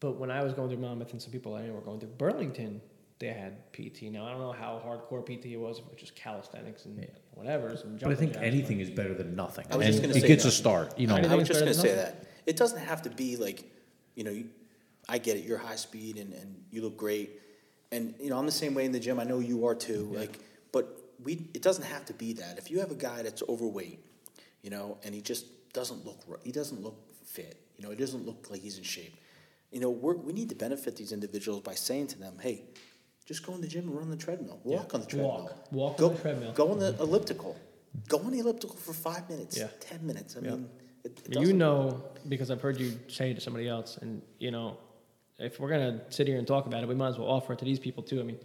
But when I was going through Monmouth, and some people I knew were going through Burlington, they had PT. Now I don't know how hardcore PT it was, if it was just calisthenics and whatever's. And But I think jacks, anything is better than nothing. I was and just gonna it say gets that. a start. You know, I I was just gonna say that. It doesn't have to be like, you know, I get it, you're high speed and, and you look great. And, you know, I'm the same way in the gym, I know you are too, like, but we, it doesn't have to be that. If you have a guy that's overweight, you know, and he just doesn't look, ri- he doesn't look fit, you know, he doesn't look like he's in shape. You know, we're, we need to benefit these individuals by saying to them, hey, just go in the gym and run on the treadmill, walk on the treadmill. Walk. Walk Go- on the treadmill. Go on the elliptical. Go on the elliptical for five minutes, Yeah. ten minutes. I Yeah. mean, it, it You know, because I've heard you say it to somebody else, and you know, if we're gonna sit here and talk about it, we might as well offer it to these people too. I mean,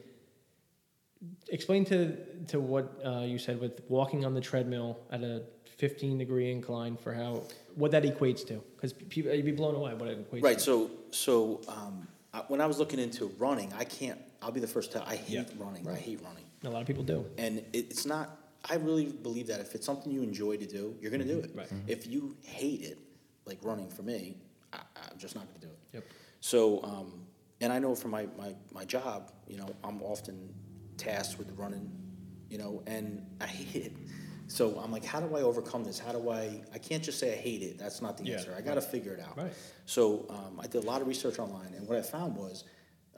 explain to to what uh, you said with walking on the treadmill at a 15 degree incline for how what that equates to, because people you'd be blown away what it equates to. Right. to. So, so um, I, when I was looking into running, I can't. I'll be the first to. I hate Yeah. running. I hate running, A lot of people do. and it, it's not. I really believe that if it's something you enjoy to do, you're going to do it. Right. If you hate it, like running for me, I, I'm just not going to do it. Yep. So, um, and I know for my, my, my job, you know, I'm often tasked with running, you know, and I hate it. So I'm like, how do I overcome this? How do I, I can't just say I hate it. That's not the Yeah, answer. I got to figure it out. Right. So um, I did a lot of research online, and what I found was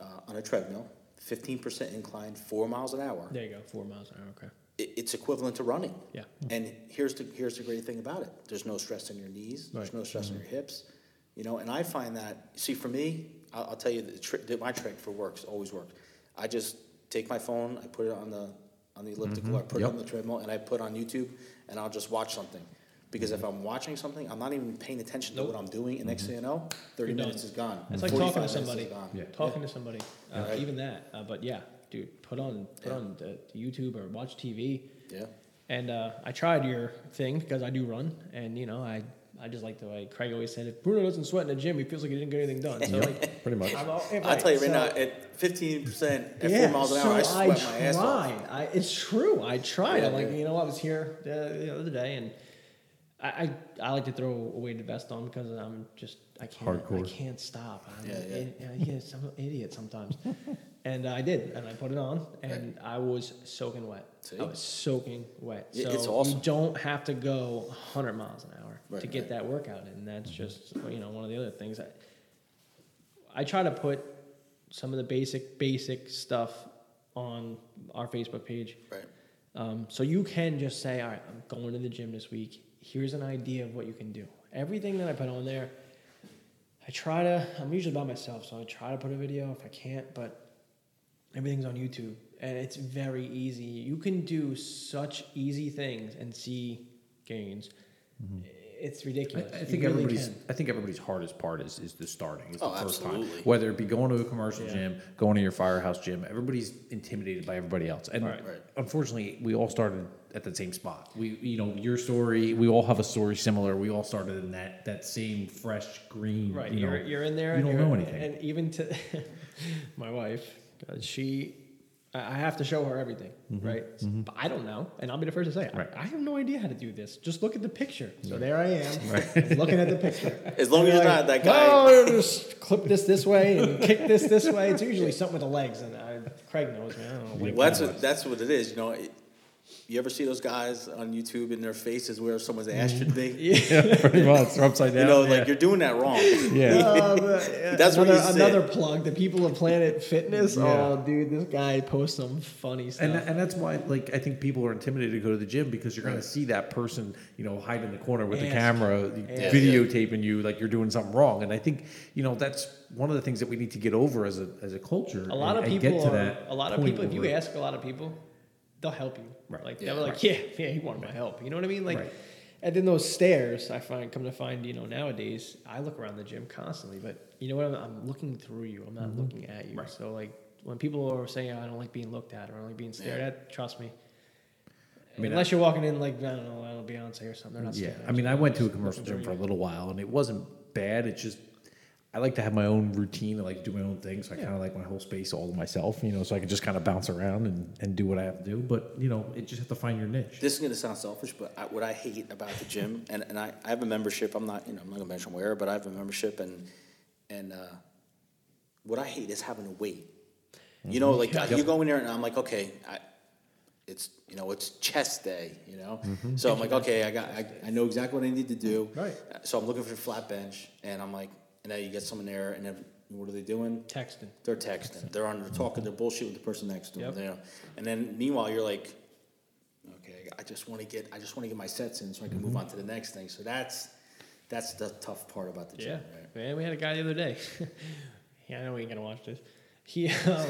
uh, on a treadmill, 15% incline, four miles an hour, There you go. Four miles an hour. Okay. it, it's equivalent to running. Yeah. And here's the here's the great thing about it. There's no stress in your knees. There's Right. no stress in your hips. You know, and I find that. See, for me, I'll, I'll tell you the trick. My trick for works always worked. I just take my phone, I put it on the on the elliptical, I put Yep. it on the treadmill, and I put on YouTube, and I'll just watch something. Because if I'm watching something, I'm not even paying attention to what I'm doing, and next thing you know, 30 You're done. minutes is gone. It's like talking to somebody. gone. Yeah. Talking to somebody. Uh, Right. Even that. Uh, but yeah, dude, put on put Yeah. on the, the YouTube or watch TV. Yeah. And uh, I tried your thing because I do run, and you know I I just like the way Craig always said, if Bruno doesn't sweat in the gym, he feels like he didn't get anything done. So like, pretty much. I'm all, yeah, I'll tell you right so- now, at 15% at yeah, four miles an hour, I so sweat my ass off. tried. I, it's true. I tried. Yeah, I'm like, yeah. you know, I was here uh, the other day, and I, I, I like to throw away the vest on because I'm just I can't I can't stop. I'm, Yeah, yeah. yeah. yeah, I'm an idiot sometimes. and I did, and I put it on, and I was soaking wet. See? I was soaking wet. So it's awesome. you don't have to go 100 miles an hour Right, to get right. that workout in. That's just you know one of the other things. I, I try to put some of the basic basic stuff on our Facebook page. Right. Um, so you can just say, all right, I'm going to the gym this week. Here's an idea of what you can do. Everything that I put on there, I try to, I'm usually by myself, so I try to put a video if I can't, but everything's on YouTube and it's very easy. You can do such easy things and see gains. It's ridiculous. I You think really everybody's. can. I think everybody's hardest part is is the starting. Is Oh, the first absolutely. time. Whether it be going to a commercial Yeah. gym, going to your firehouse gym, everybody's intimidated by everybody else. And Right. Right. unfortunately, we all started at the same spot. We, you know, your story. We all have a story similar. We all started in that that same fresh green. Right, You you know, are you're in there. You don't know anything. And even to my wife, uh, she, I I have to show her everything, right? But I don't know, and I'll be the first to say, Mm-hmm. Right. I, I have no idea how to do this. Just look at the picture. So there I am, looking at the picture. As long as And you're they're not that guy. Oh, just clip this this way and kick this this way. It's usually something with the legs, and I, Craig knows me. I don't know. what Well, that's what, that's what it is. You know, it, you ever see those guys on YouTube in their faces where someone's ass should be? yeah, pretty much. They're upside down. You know, yeah. like you're doing that wrong. yeah. Um, uh, That's where another, you another plug. The people of Planet Fitness. Yeah. Oh, dude, this guy posts some funny stuff. And, and that's why, like, I think people are intimidated to go to the gym because you're going to see that person, you know, hide in the corner with the camera, Yes. videotaping you like you're doing something wrong. And I think, you know, that's one of the things that we need to get over as a as a culture. a lot and- of people get to are, that a lot of people if you where- ask a lot of people they'll help you Right. like Yeah. they're like yeah yeah he wanted my help you know what i mean like Right. and then those stairs i find come to find you know nowadays i look around the gym constantly but you know what i'm, I'm looking through you i'm not looking at you Mm-hmm. Right. so like when people are saying i don't like being looked at or i don't like being stared Yeah. at trust me I mean, unless you're walking in like i don't know I don't know, beyonce or something they're not Yeah, I mean. I went to a commercial gym for a little while, and it wasn't bad. It's just I like to have my own routine. I like to do my own thing, so I Yeah. kind of like my whole space all to myself, you know, so I can just kind of bounce around and, and do what I have to do. But you know, it just have to find your niche. This is gonna sound selfish, but I, what I hate about the gym, and, and I, I have a membership. I'm not, you know, I'm not gonna mention where, but I have a membership, and and uh, what I hate is having to wait. You know, like Yep. you go in there, and I'm like, okay, I, it's you know, it's chest day, you know. So I'm like, okay, I got, I, I know exactly what I need to do. Right. So I'm looking for a flat bench, and I'm like, and then you get someone there, and then what are they doing? texting They're texting. They're on. They're talking. They're bullshit with the person next to them. Yep. You know? And then meanwhile, you're like, okay, I just want to get. I just want to get my sets in so I can move mm-hmm. on to the next thing. So that's that's the tough part about the Yeah, gym. Right? man, we had a guy the other day. yeah, I know we ain't gonna watch this. He um,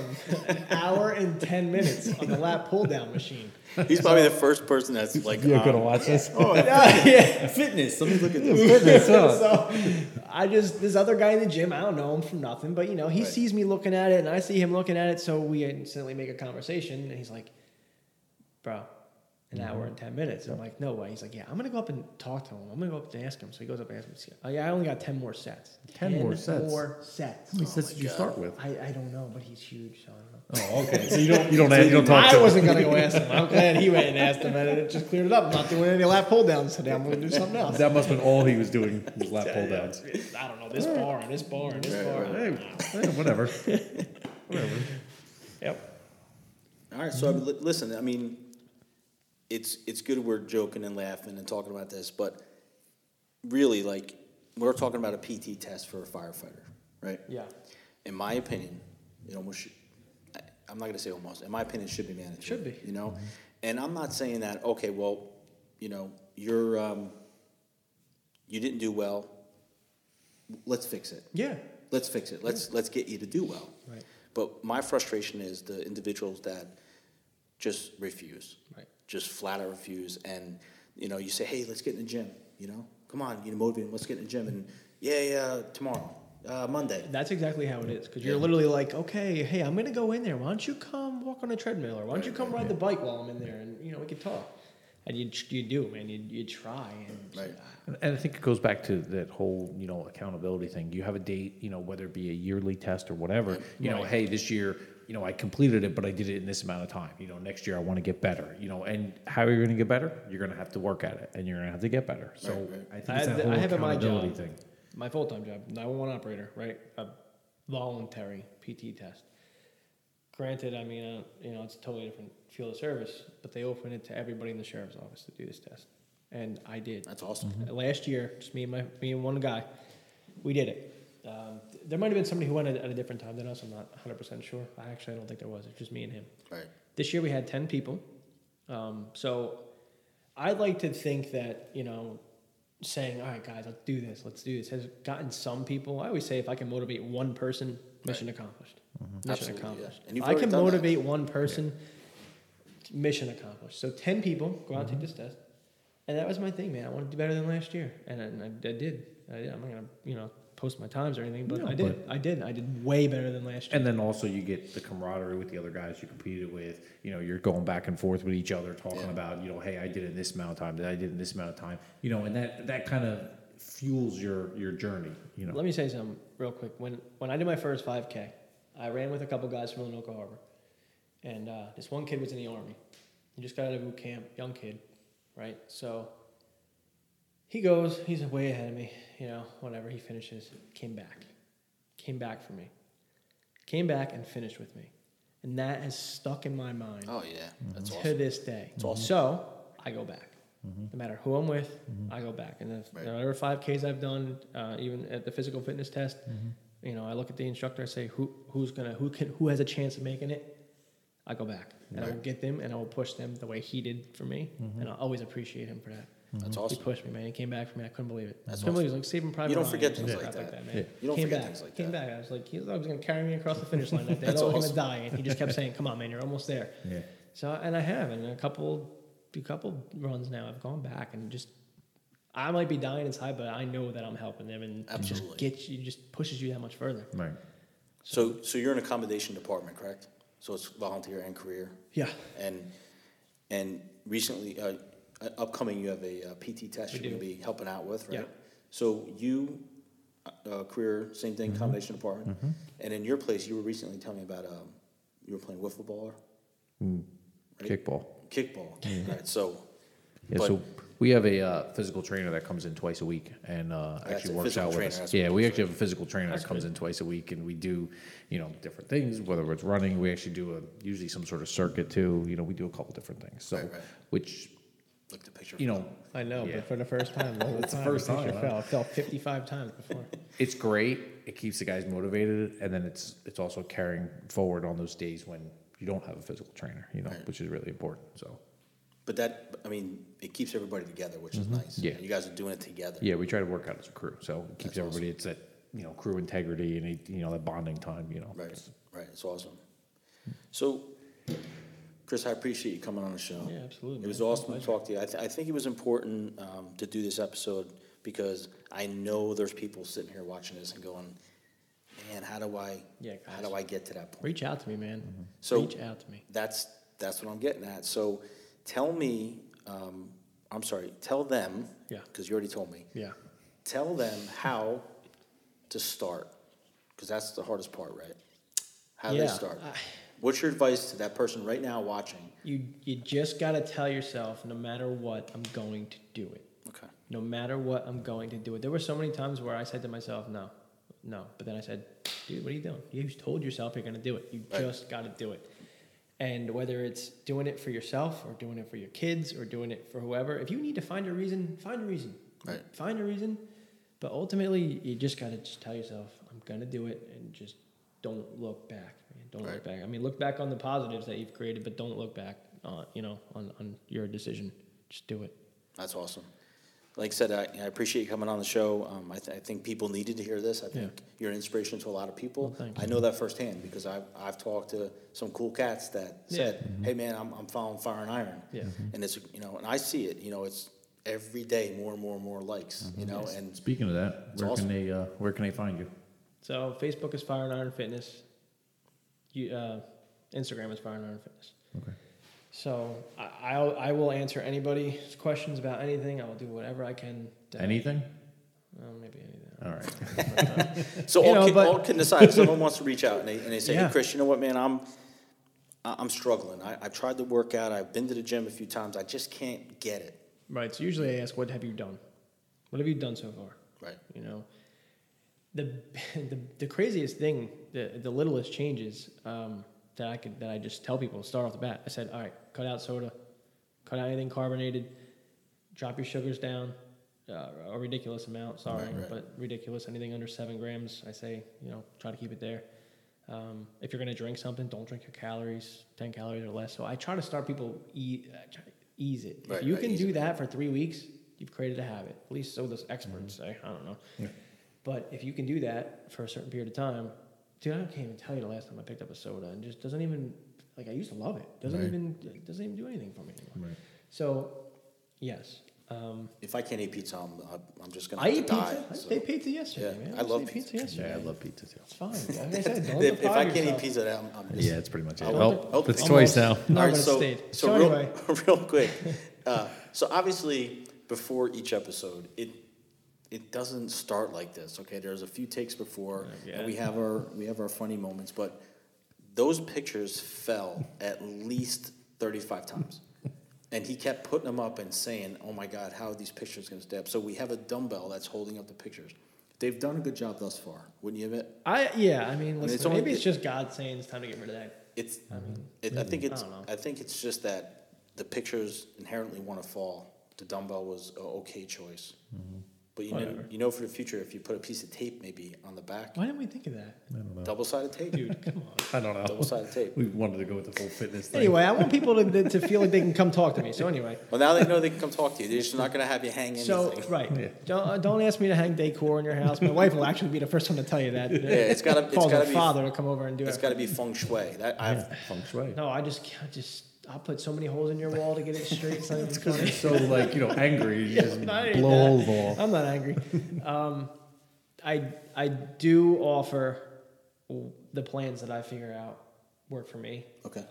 an hour and ten minutes on the lat pull down machine. He's probably the first person that's like, You're um, gonna watch this? Oh, yeah. fitness. Let me look at this. Fitness, so I just this other guy in the gym. I don't know him from nothing, but you know he Right. sees me looking at it, and I see him looking at it. So we instantly make a conversation, and he's like, "Bro, an hour and ten minutes." And I'm like, "No way." He's like, "Yeah, I'm gonna go up and talk to him. I'm gonna go up and ask him." So he goes up and asks him. Oh, yeah, I only got ten more sets. 10 more sets? More sets. How many oh sets did you God. start with? I, I don't know, but he's huge, so I don't know. Oh, okay. So you don't you don't you don't talk to him? I to wasn't gonna go ask him. I'm glad he went and asked him, and it just cleared it up. I'm not doing any lat pull downs today. I'm gonna do something else. That must have been all he was doing was lat pull downs. I don't know this bar and this bar and this bar. Hey, hey, whatever. whatever. Yep. All right. So I mean, li- listen. I mean, it's it's good we're joking and laughing and talking about this, but really, like, we're talking about a PT test for a firefighter, right? Yeah. in my opinion, it almost should, I- I'm not going to say almost, in my opinion, it should be mandatory. Should be. You know? And I'm not saying that, okay, well, you know, you're, um, you didn't do well. Let's fix it. Yeah. Let's fix it. Let's, let's get you to do well. Right. But my frustration is the individuals that just refuse. Right. Just flat out refuse. And, you know, you say, hey, let's get in the gym, you know? Come on, you know, motivate them, let's get in the gym. And, yeah, yeah, tomorrow, uh, Monday. That's exactly how it is. Because you're Yeah. literally like, okay, hey, I'm gonna go in there. Why don't you come walk on a treadmill, or why don't you come right, ride the bike while I'm in there, and you know we can talk. And you you do, man. You you try and Right. And- And I think it goes back to that whole, you know, accountability thing. You have a date, you know, whether it be a yearly test or whatever. You know, hey, this year you know, I completed it, but I did it in this amount of time. You know, next year I want to get better. You know, and how are you going to get better? You're going to have to work at it, and you're going to have to get better. So Right, right. I think I, it's had- that whole I have at my job, thing. my full time job, 911 operator, right? A voluntary PT test. Granted, I mean, uh, you know, it's a totally different field of service, but they open it to everybody in the sheriff's office to do this test, and I did. That's awesome. Last year, just me and my me and one guy, we did it. Um, th- there might have been somebody who went at, at a different time than us. I'm not 100 percent sure. I actually don't think there was. It's just me and him. Right. This year we had 10 people. Um, so I'd like to think that, you know, saying, all right, guys, let's do this, let's do this, has gotten some people. I always say if I can motivate one person, mission accomplished. Mission Absolutely, yeah. accomplished. And you've If I can done that. motivate one person, mission accomplished. So 10 people go out and take this test. And that was my thing, man. I wanted to do better than last year. And I, I, I did. I. I'm not going to, you know, post my times or anything, but No, I did. I did. I did way better than last year. And then also you get the camaraderie with the other guys you competed with. You know, you're going back and forth with each other, talking Yeah. about, you know, hey, I did it in this amount of time, I did it in this amount of time. You know, and that that kind of fuels your your journey. You know, Let me say something real quick. When when I did my first 5K, I ran with a couple guys from Lanoka Harbor, and uh, this one kid was in the army. He just got out of boot camp, young kid, right? So he goes, he's way ahead of me, you know. Whatever he finishes, came back, came back for me, came back and finished with me, and that has stuck in my mind Oh yeah, that's mm-hmm. to awesome. this day. It's awesome. So I go back. Mm-hmm. No matter who I'm with, mm-hmm. I go back. And if Right. there are five Ks I've done, uh, even at the physical fitness test, you know, I look at the instructor. I say, who who's gonna who can who has a chance of making it? I go back and I will get them and I will push them the way he did for me, and I'll always appreciate him for that. That's He awesome. pushed me, man. He came back for me. I couldn't believe it. That's couldn't believe it. It was like saving private. You don't Ryan forget things crap like that. man. You don't came forget back. things like came that. back. I was like, he was gonna carry me across the finish line that day. I That's thought I was awesome. gonna die, and he just kept saying, "Come on, man, you're almost there." yeah. So and I have, and a couple, a couple runs now, I've gone back and just, I might be dying inside, but I know that I'm helping them, and it Absolutely. just gets you, just pushes you that much further. Right. So so you're in a combination department, correct? So it's volunteer and career. Yeah, And and recently, uh, uh, upcoming, you have a uh, PT test We you're going to do. be helping out with, right? Yeah. So you, uh, career, same thing, combination department. And in your place, you were recently telling me about um, you were playing wiffle ball or Right. Kickball. kickball. Right. So Yeah, But- so we have a uh, physical trainer that comes in twice a week and uh, That's actually a works physical out with trainer, us. that's what Yeah, it we actually have a physical trainer that comes in twice a week, and we do, you know, different things. Whether it's running, we actually do a usually some sort of circuit too. You know, we do a couple different things. So, Right, right. which look at the picture. you know, I know, Yeah. but for the first time, the whole It's the time, first picture time, huh? fell. It fell 55 times before. it's great. It keeps the guys motivated, and then it's it's also carrying forward on those days when you don't have a physical trainer. You know, Right. which is really important. So. But that, I mean, it keeps everybody together, which is mm-hmm. nice. Yeah. You guys are doing it together. Yeah, we try to work out as a crew, so it keeps That's everybody. It's that you know crew integrity and it, you know that bonding time. You know, Right. Right. It's awesome. So, Chris, I appreciate you coming on the show. Yeah, absolutely, It was man. awesome to talk to you. I, th- I think it was important um, to do this episode because I know there's people sitting here watching this and going, "Man, how do I? Yeah, how do I get to that point?" Reach out to me, man. So- Reach out to me. That's that's what I'm getting at. So, tell me. Um, I'm sorry. Tell them. Yeah. Because you already told me. Yeah. Tell them how to start, because that's the hardest part, right? How do they start? I- What's your advice to that person right now watching? You you just gotta tell yourself, no matter what, I'm going to do it. Okay. no matter what, I'm going to do it. There were so many times where I said to myself, no, no. But then I said, dude, what are you doing? You told yourself you're going to do it. You Right. just got to do it. And whether it's doing it for yourself or doing it for your kids or doing it for whoever, if you need to find a reason, find a reason. Right. Find a reason. But ultimately, you just got to just tell yourself, I'm going to do it and just don't look back. Man. Don't Right. look back. I mean, look back on the positives that you've created, but don't look back, uh, you know, on, on your decision. Just do it. That's awesome. Like I said, I, I appreciate you coming on the show. Um, I, th- I think people needed to hear this. I think you're an inspiration to a lot of people. Well. I know that firsthand because I've, I've talked to some cool cats that Yeah. said, hey, man, I'm, I'm following Fire and Iron. Yeah. And it's, you know, and I see it, you know, it's every day more and more and more likes, you know, and Speaking of that, where awesome. can they uh, where can they find you? So Facebook is Fire and Iron Fitness. You, uh, Instagram is Fire and Iron Fitness. Okay. So I, I'll, I will answer anybody's questions about anything. I will do whatever I can. To, Anything? Well, maybe anything. All right. So You all, know, kid, but- all kidding aside, if someone wants to reach out and they, and they say, Yeah. hey, Chris, you know what, man, I'm, I- I'm struggling. I, I've tried to work out. I've been to the gym a few times. I just can't get it. Right. So usually I ask, "What have you done? What have you done so far?" Right. You know, the the, the craziest thing, the the littlest changes um, that I could that I just tell people start off the bat. I said, "All right, cut out soda, cut out anything carbonated, drop your sugars down." Uh, a ridiculous amount, sorry, Right, right. but ridiculous. Anything under seven grams, I say, you know, try to keep it there. Um, if you're going to drink something, don't drink your calories, 10 calories or less. So I try to start people e- uh, try ease it. Right, if you can do that for three weeks, you've created a habit. At least so the experts Mm-hmm. say. I don't know. Yeah. But if you can do that for a certain period of time, dude, I can't even tell you the last time I picked up a soda and just doesn't even like I used to love it. Doesn't Right. even doesn't even do anything for me anymore. Right. So, yes, um, If I can't eat pizza, I'm, I'm just gonna. I to eat die. pizza. I so. ate pizza yesterday, Yeah, man. I love ate pizza. yesterday. Yeah, I love pizza too. It's fine. Like I said, don't If, if I can't eat yourself. pizza, I'm, I'm just, Yeah, it's pretty much it. I Oh, want to- it's twice now. No, All so. So, So real, anyway. real quick. Uh, so obviously, before each episode, it it doesn't start like this. Okay, there's a few takes before, Yeah. and we have our we have our funny moments, but those pictures fell at least 35 times. And he kept putting them up and saying, "Oh my God, how are these pictures going to stay up?" So we have a dumbbell that's holding up the pictures. They've done a good job thus far, wouldn't you admit? I yeah, I mean, listen, it's only- maybe it's just God saying it's time to get rid of that. It's. I mean, It, I think it's. don't. I think it's just that the pictures inherently want to fall. The dumbbell was a okay choice, mm-hmm. But you know, Whatever. you know, for the future, if you put a piece of tape maybe on the back, why didn't we think of that, I don't know. double sided tape, dude? Come on. I don't know. double sided tape. We wanted to go with the full fitness thing. Anyway, I want people to, to feel like they can come talk to me. So anyway, Well, now they know they can come talk to you. They're just not going to have you hang anything. so right, Yeah. don't uh, don't ask me to hang decor in your house. My wife will actually be the first one to tell you that. yeah, it's got to. It's Call got her to be. father to come over and do It's it. got to be feng shui. That I've. Feng shui. No, I just I just I'll put so many holes in your wall to get it straight. It's not even funny. You're so like you know angry, you Yeah, just I ain't blow that. holes in the wall. I'm not angry. Um, I I do offer the plans that I figure out work for me. Okay.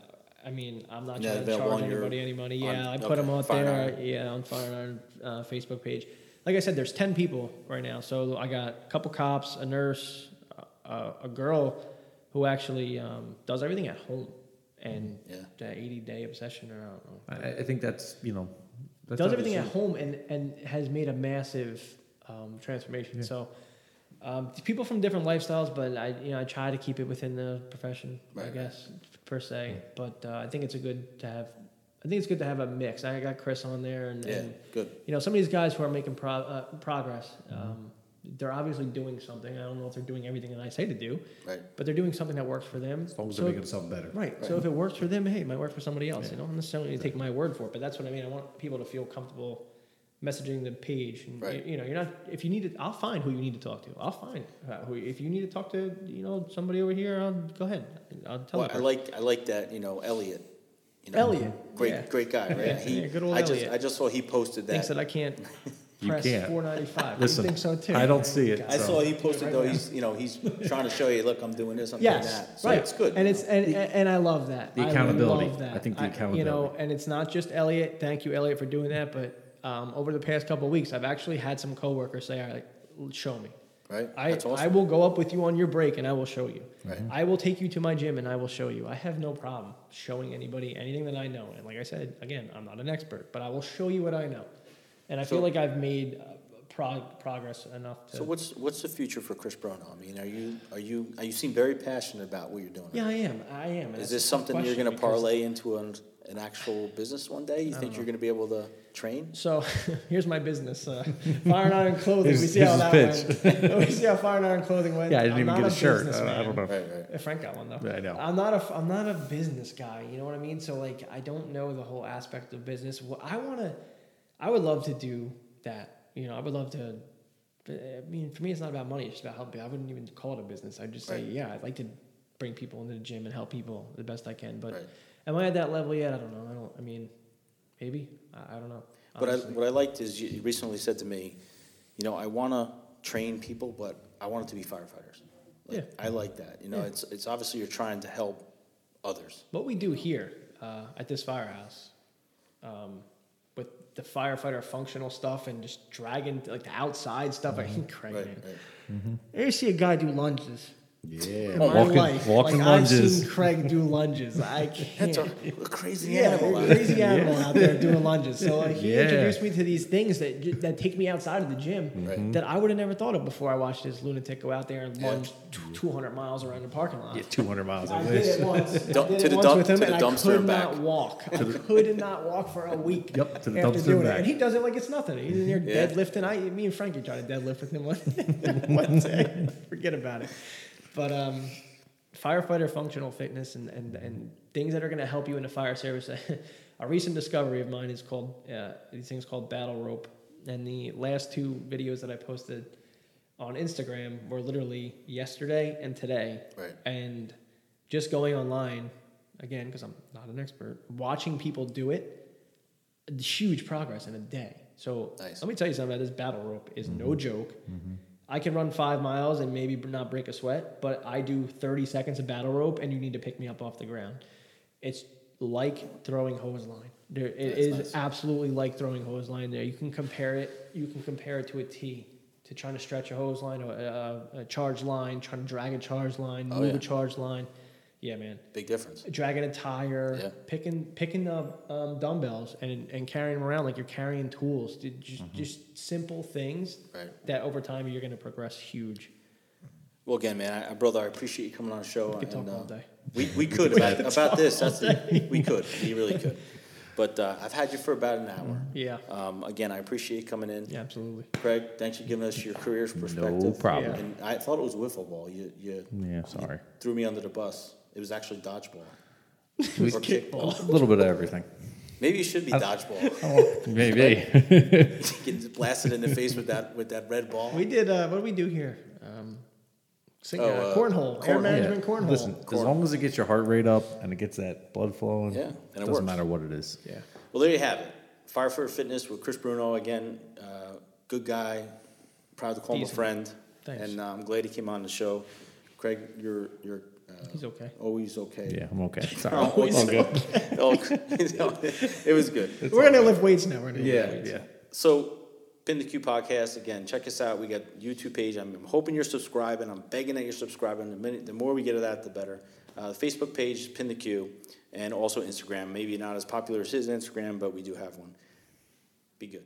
I mean, I'm not Yeah, trying to charge on your- anybody any money. on- Yeah, I put okay, them out there. Iron. Yeah, on Fire Iron uh, Facebook page. Like I said, there's ten people right now. So I got a couple cops, a nurse, uh, a girl who actually um, does everything at home, and Yeah. the 80 day obsession, or I don't know. I, I think that's you know. That's does everything at home and, and has made a massive um, transformation. So um, people from different lifestyles, but I you know I try to keep it within the profession, I Right, right. guess per se. But uh, I think it's a good to have. I think it's good to have a mix. I got Chris on there, and, Yeah. and Good. you know some of these guys who are making pro- uh, progress. Um, they're obviously doing something. I don't know if they're doing everything that I say to do, Right. but they're doing something that works for them. As long as So- they're making something better. Right. So if it works for them, hey, it might work for somebody else. You don't necessarily need to take my word for it, but that's what I mean. I want people to feel comfortable messaging the page. And, Right. You, you know, you're not. If you need to, I'll find who you need to talk to. I'll find uh, who. If you need to talk to, you know, somebody over here, I'll go ahead. I'll tell Well. I like I like that. You know, Elliot. You know, Elliot, Great, yeah. great guy, right? Yeah, he, yeah, good old I just Elliot. I just saw he posted Thinks that. that I can't You press can't. 495. Listen, you think so too? I don't see it, I so- saw he posted Right though. now. He's you know he's trying to show you, look, I'm doing this, I'm Yes, doing that. So right. it's good. and it's and, and I love that. The I accountability. love that. I think the accountability. You know, accountability. and it's not just Elliot. Thank you, Elliot, for doing that. But um, over the past couple of weeks, I've actually had some coworkers say, "All right, show me." right. I, That's awesome. I will go up with you on your break and I will show you. Right. I will take you to my gym and I will show you. I have no problem showing anybody anything that I know. And like I said, again, I'm not an expert, but I will show you what I know. And I So- feel like I've made uh, prog- progress enough to. So what's what's the future for Chris Bruno? I mean, are you are you are you seem very passionate about what you're doing. yeah, I am. I am. Is this something you're going to parlay into an, an actual business one day? You think you're going to be able to train? So here's my business: uh, Fire and Iron Clothing. we see how that his went. we see how Fire and Iron Clothing went. Yeah, I didn't I'm even get a shirt. I, businessman. I don't know. Right, right. Frank got one though. I know. I'm not a I'm not a business guy. You know what I mean? So like I don't know the whole aspect of business. What I want to, I would love to do that. You know, I would love to. I mean, for me, it's not about money. It's just about helping. I wouldn't even call it a business. I'd just say, Right. yeah, I'd like to bring people into the gym and help people the best I can. But Right. am I at that level yet? I don't know. I don't. I mean, maybe. I, I don't know. What I, what I liked is you recently said to me, you know, I want to train people, but I want it to be firefighters. Like, Yeah. I like that. You know, Yeah. it's it's obviously you're trying to help others. what we do here uh, at this firehouse um, with the firefighter functional stuff and just dragging like the outside stuff. I mm-hmm. hate Right, man. right. Mm-hmm. I used to see a guy do lunges. Yeah, my walking, life, walking like, I've seen Craig do lunges. I can't. That's a, a crazy Yeah, animal. a crazy animal out there doing lunges. So uh, he Yeah. introduced me to these things that that take me outside of the gym Right. that I would have never thought of before I watched this lunatic go out there and Yeah. lunge 200 miles around the parking lot. Yeah, 200 miles. I I did it once. I Dump- did to it the once dump- with him, and I dumpster could and not back. walk. I could not walk for a week. Yep, to the after dumpster doing and it, and he does it like it's nothing. He's in there Yeah. deadlifting. I, me and Frankie tried to deadlift with him one, one day. Forget about it. But um, firefighter functional fitness and, and, and things that are going to help you in the fire service. a recent discovery of mine is called uh, these things called battle rope. And the last two videos that I posted on Instagram were literally yesterday and today. Right. And just going online again because I'm not an expert, watching people do it, huge progress in a day. So Nice. let me tell you something about this battle rope is no joke. I can run five miles and maybe not break a sweat, but I do 30 seconds of battle rope and you need to pick me up off the ground. It's like throwing hose line. There, it That's is nice. absolutely like throwing hose line. There, you can compare it. You can compare it to a T, to trying to stretch a hose line or a, a, a charge line, trying to drag a charge line, Oh, move yeah. a charge line. Yeah, man Big difference. dragging a tire, Yeah. picking picking up um, dumbbells and, and carrying them around like you're carrying tools. Just, Mm-hmm. just simple things Right. that over time you're going to progress huge. Well, again, man, I, brother, I appreciate you coming on the show. We could talk and, all uh, day. We, we could about, about this. That's the, we could. We really could. But uh, I've had you for about an hour. Yeah, Um, again, I appreciate you coming in. yeah, absolutely. Craig, thanks for giving us your career's perspective. No problem. Yeah. And I thought it was wiffle ball. You, you Yeah, sorry. threw me under the bus. It was actually dodgeball. We- or kickball. A little bit of everything. Maybe you should be dodgeball. Maybe. You get blasted in the face with that with that red ball. We did. Uh, what do we do here? Um, sing, Oh, uh, uh, cornhole, air cornhole. management cornhole. Listen, as long as it gets your heart rate up and it gets that blood flowing, Yeah, and it doesn't works. matter what it is. Yeah, Well, there you have it. Firefighter Fitness with Chris Bruno again. Uh, good guy. Proud to call him a friend. Thanks. And uh, I'm glad he came on the show. Craig, you're you're he's okay. always okay. Yeah, I'm okay. Sorry. Always All good. Oh, it was good. We're gonna lift weights now. We're gonna Yeah, lift weights. Yeah. So, Pin the Q podcast again. Check us out. We got YouTube page. I'm hoping you're subscribing. I'm begging that you're subscribing. The minute, the more we get of that, the better. Uh, Facebook page Pin the Q, and also Instagram. Maybe not as popular as his Instagram, but we do have one. Be good.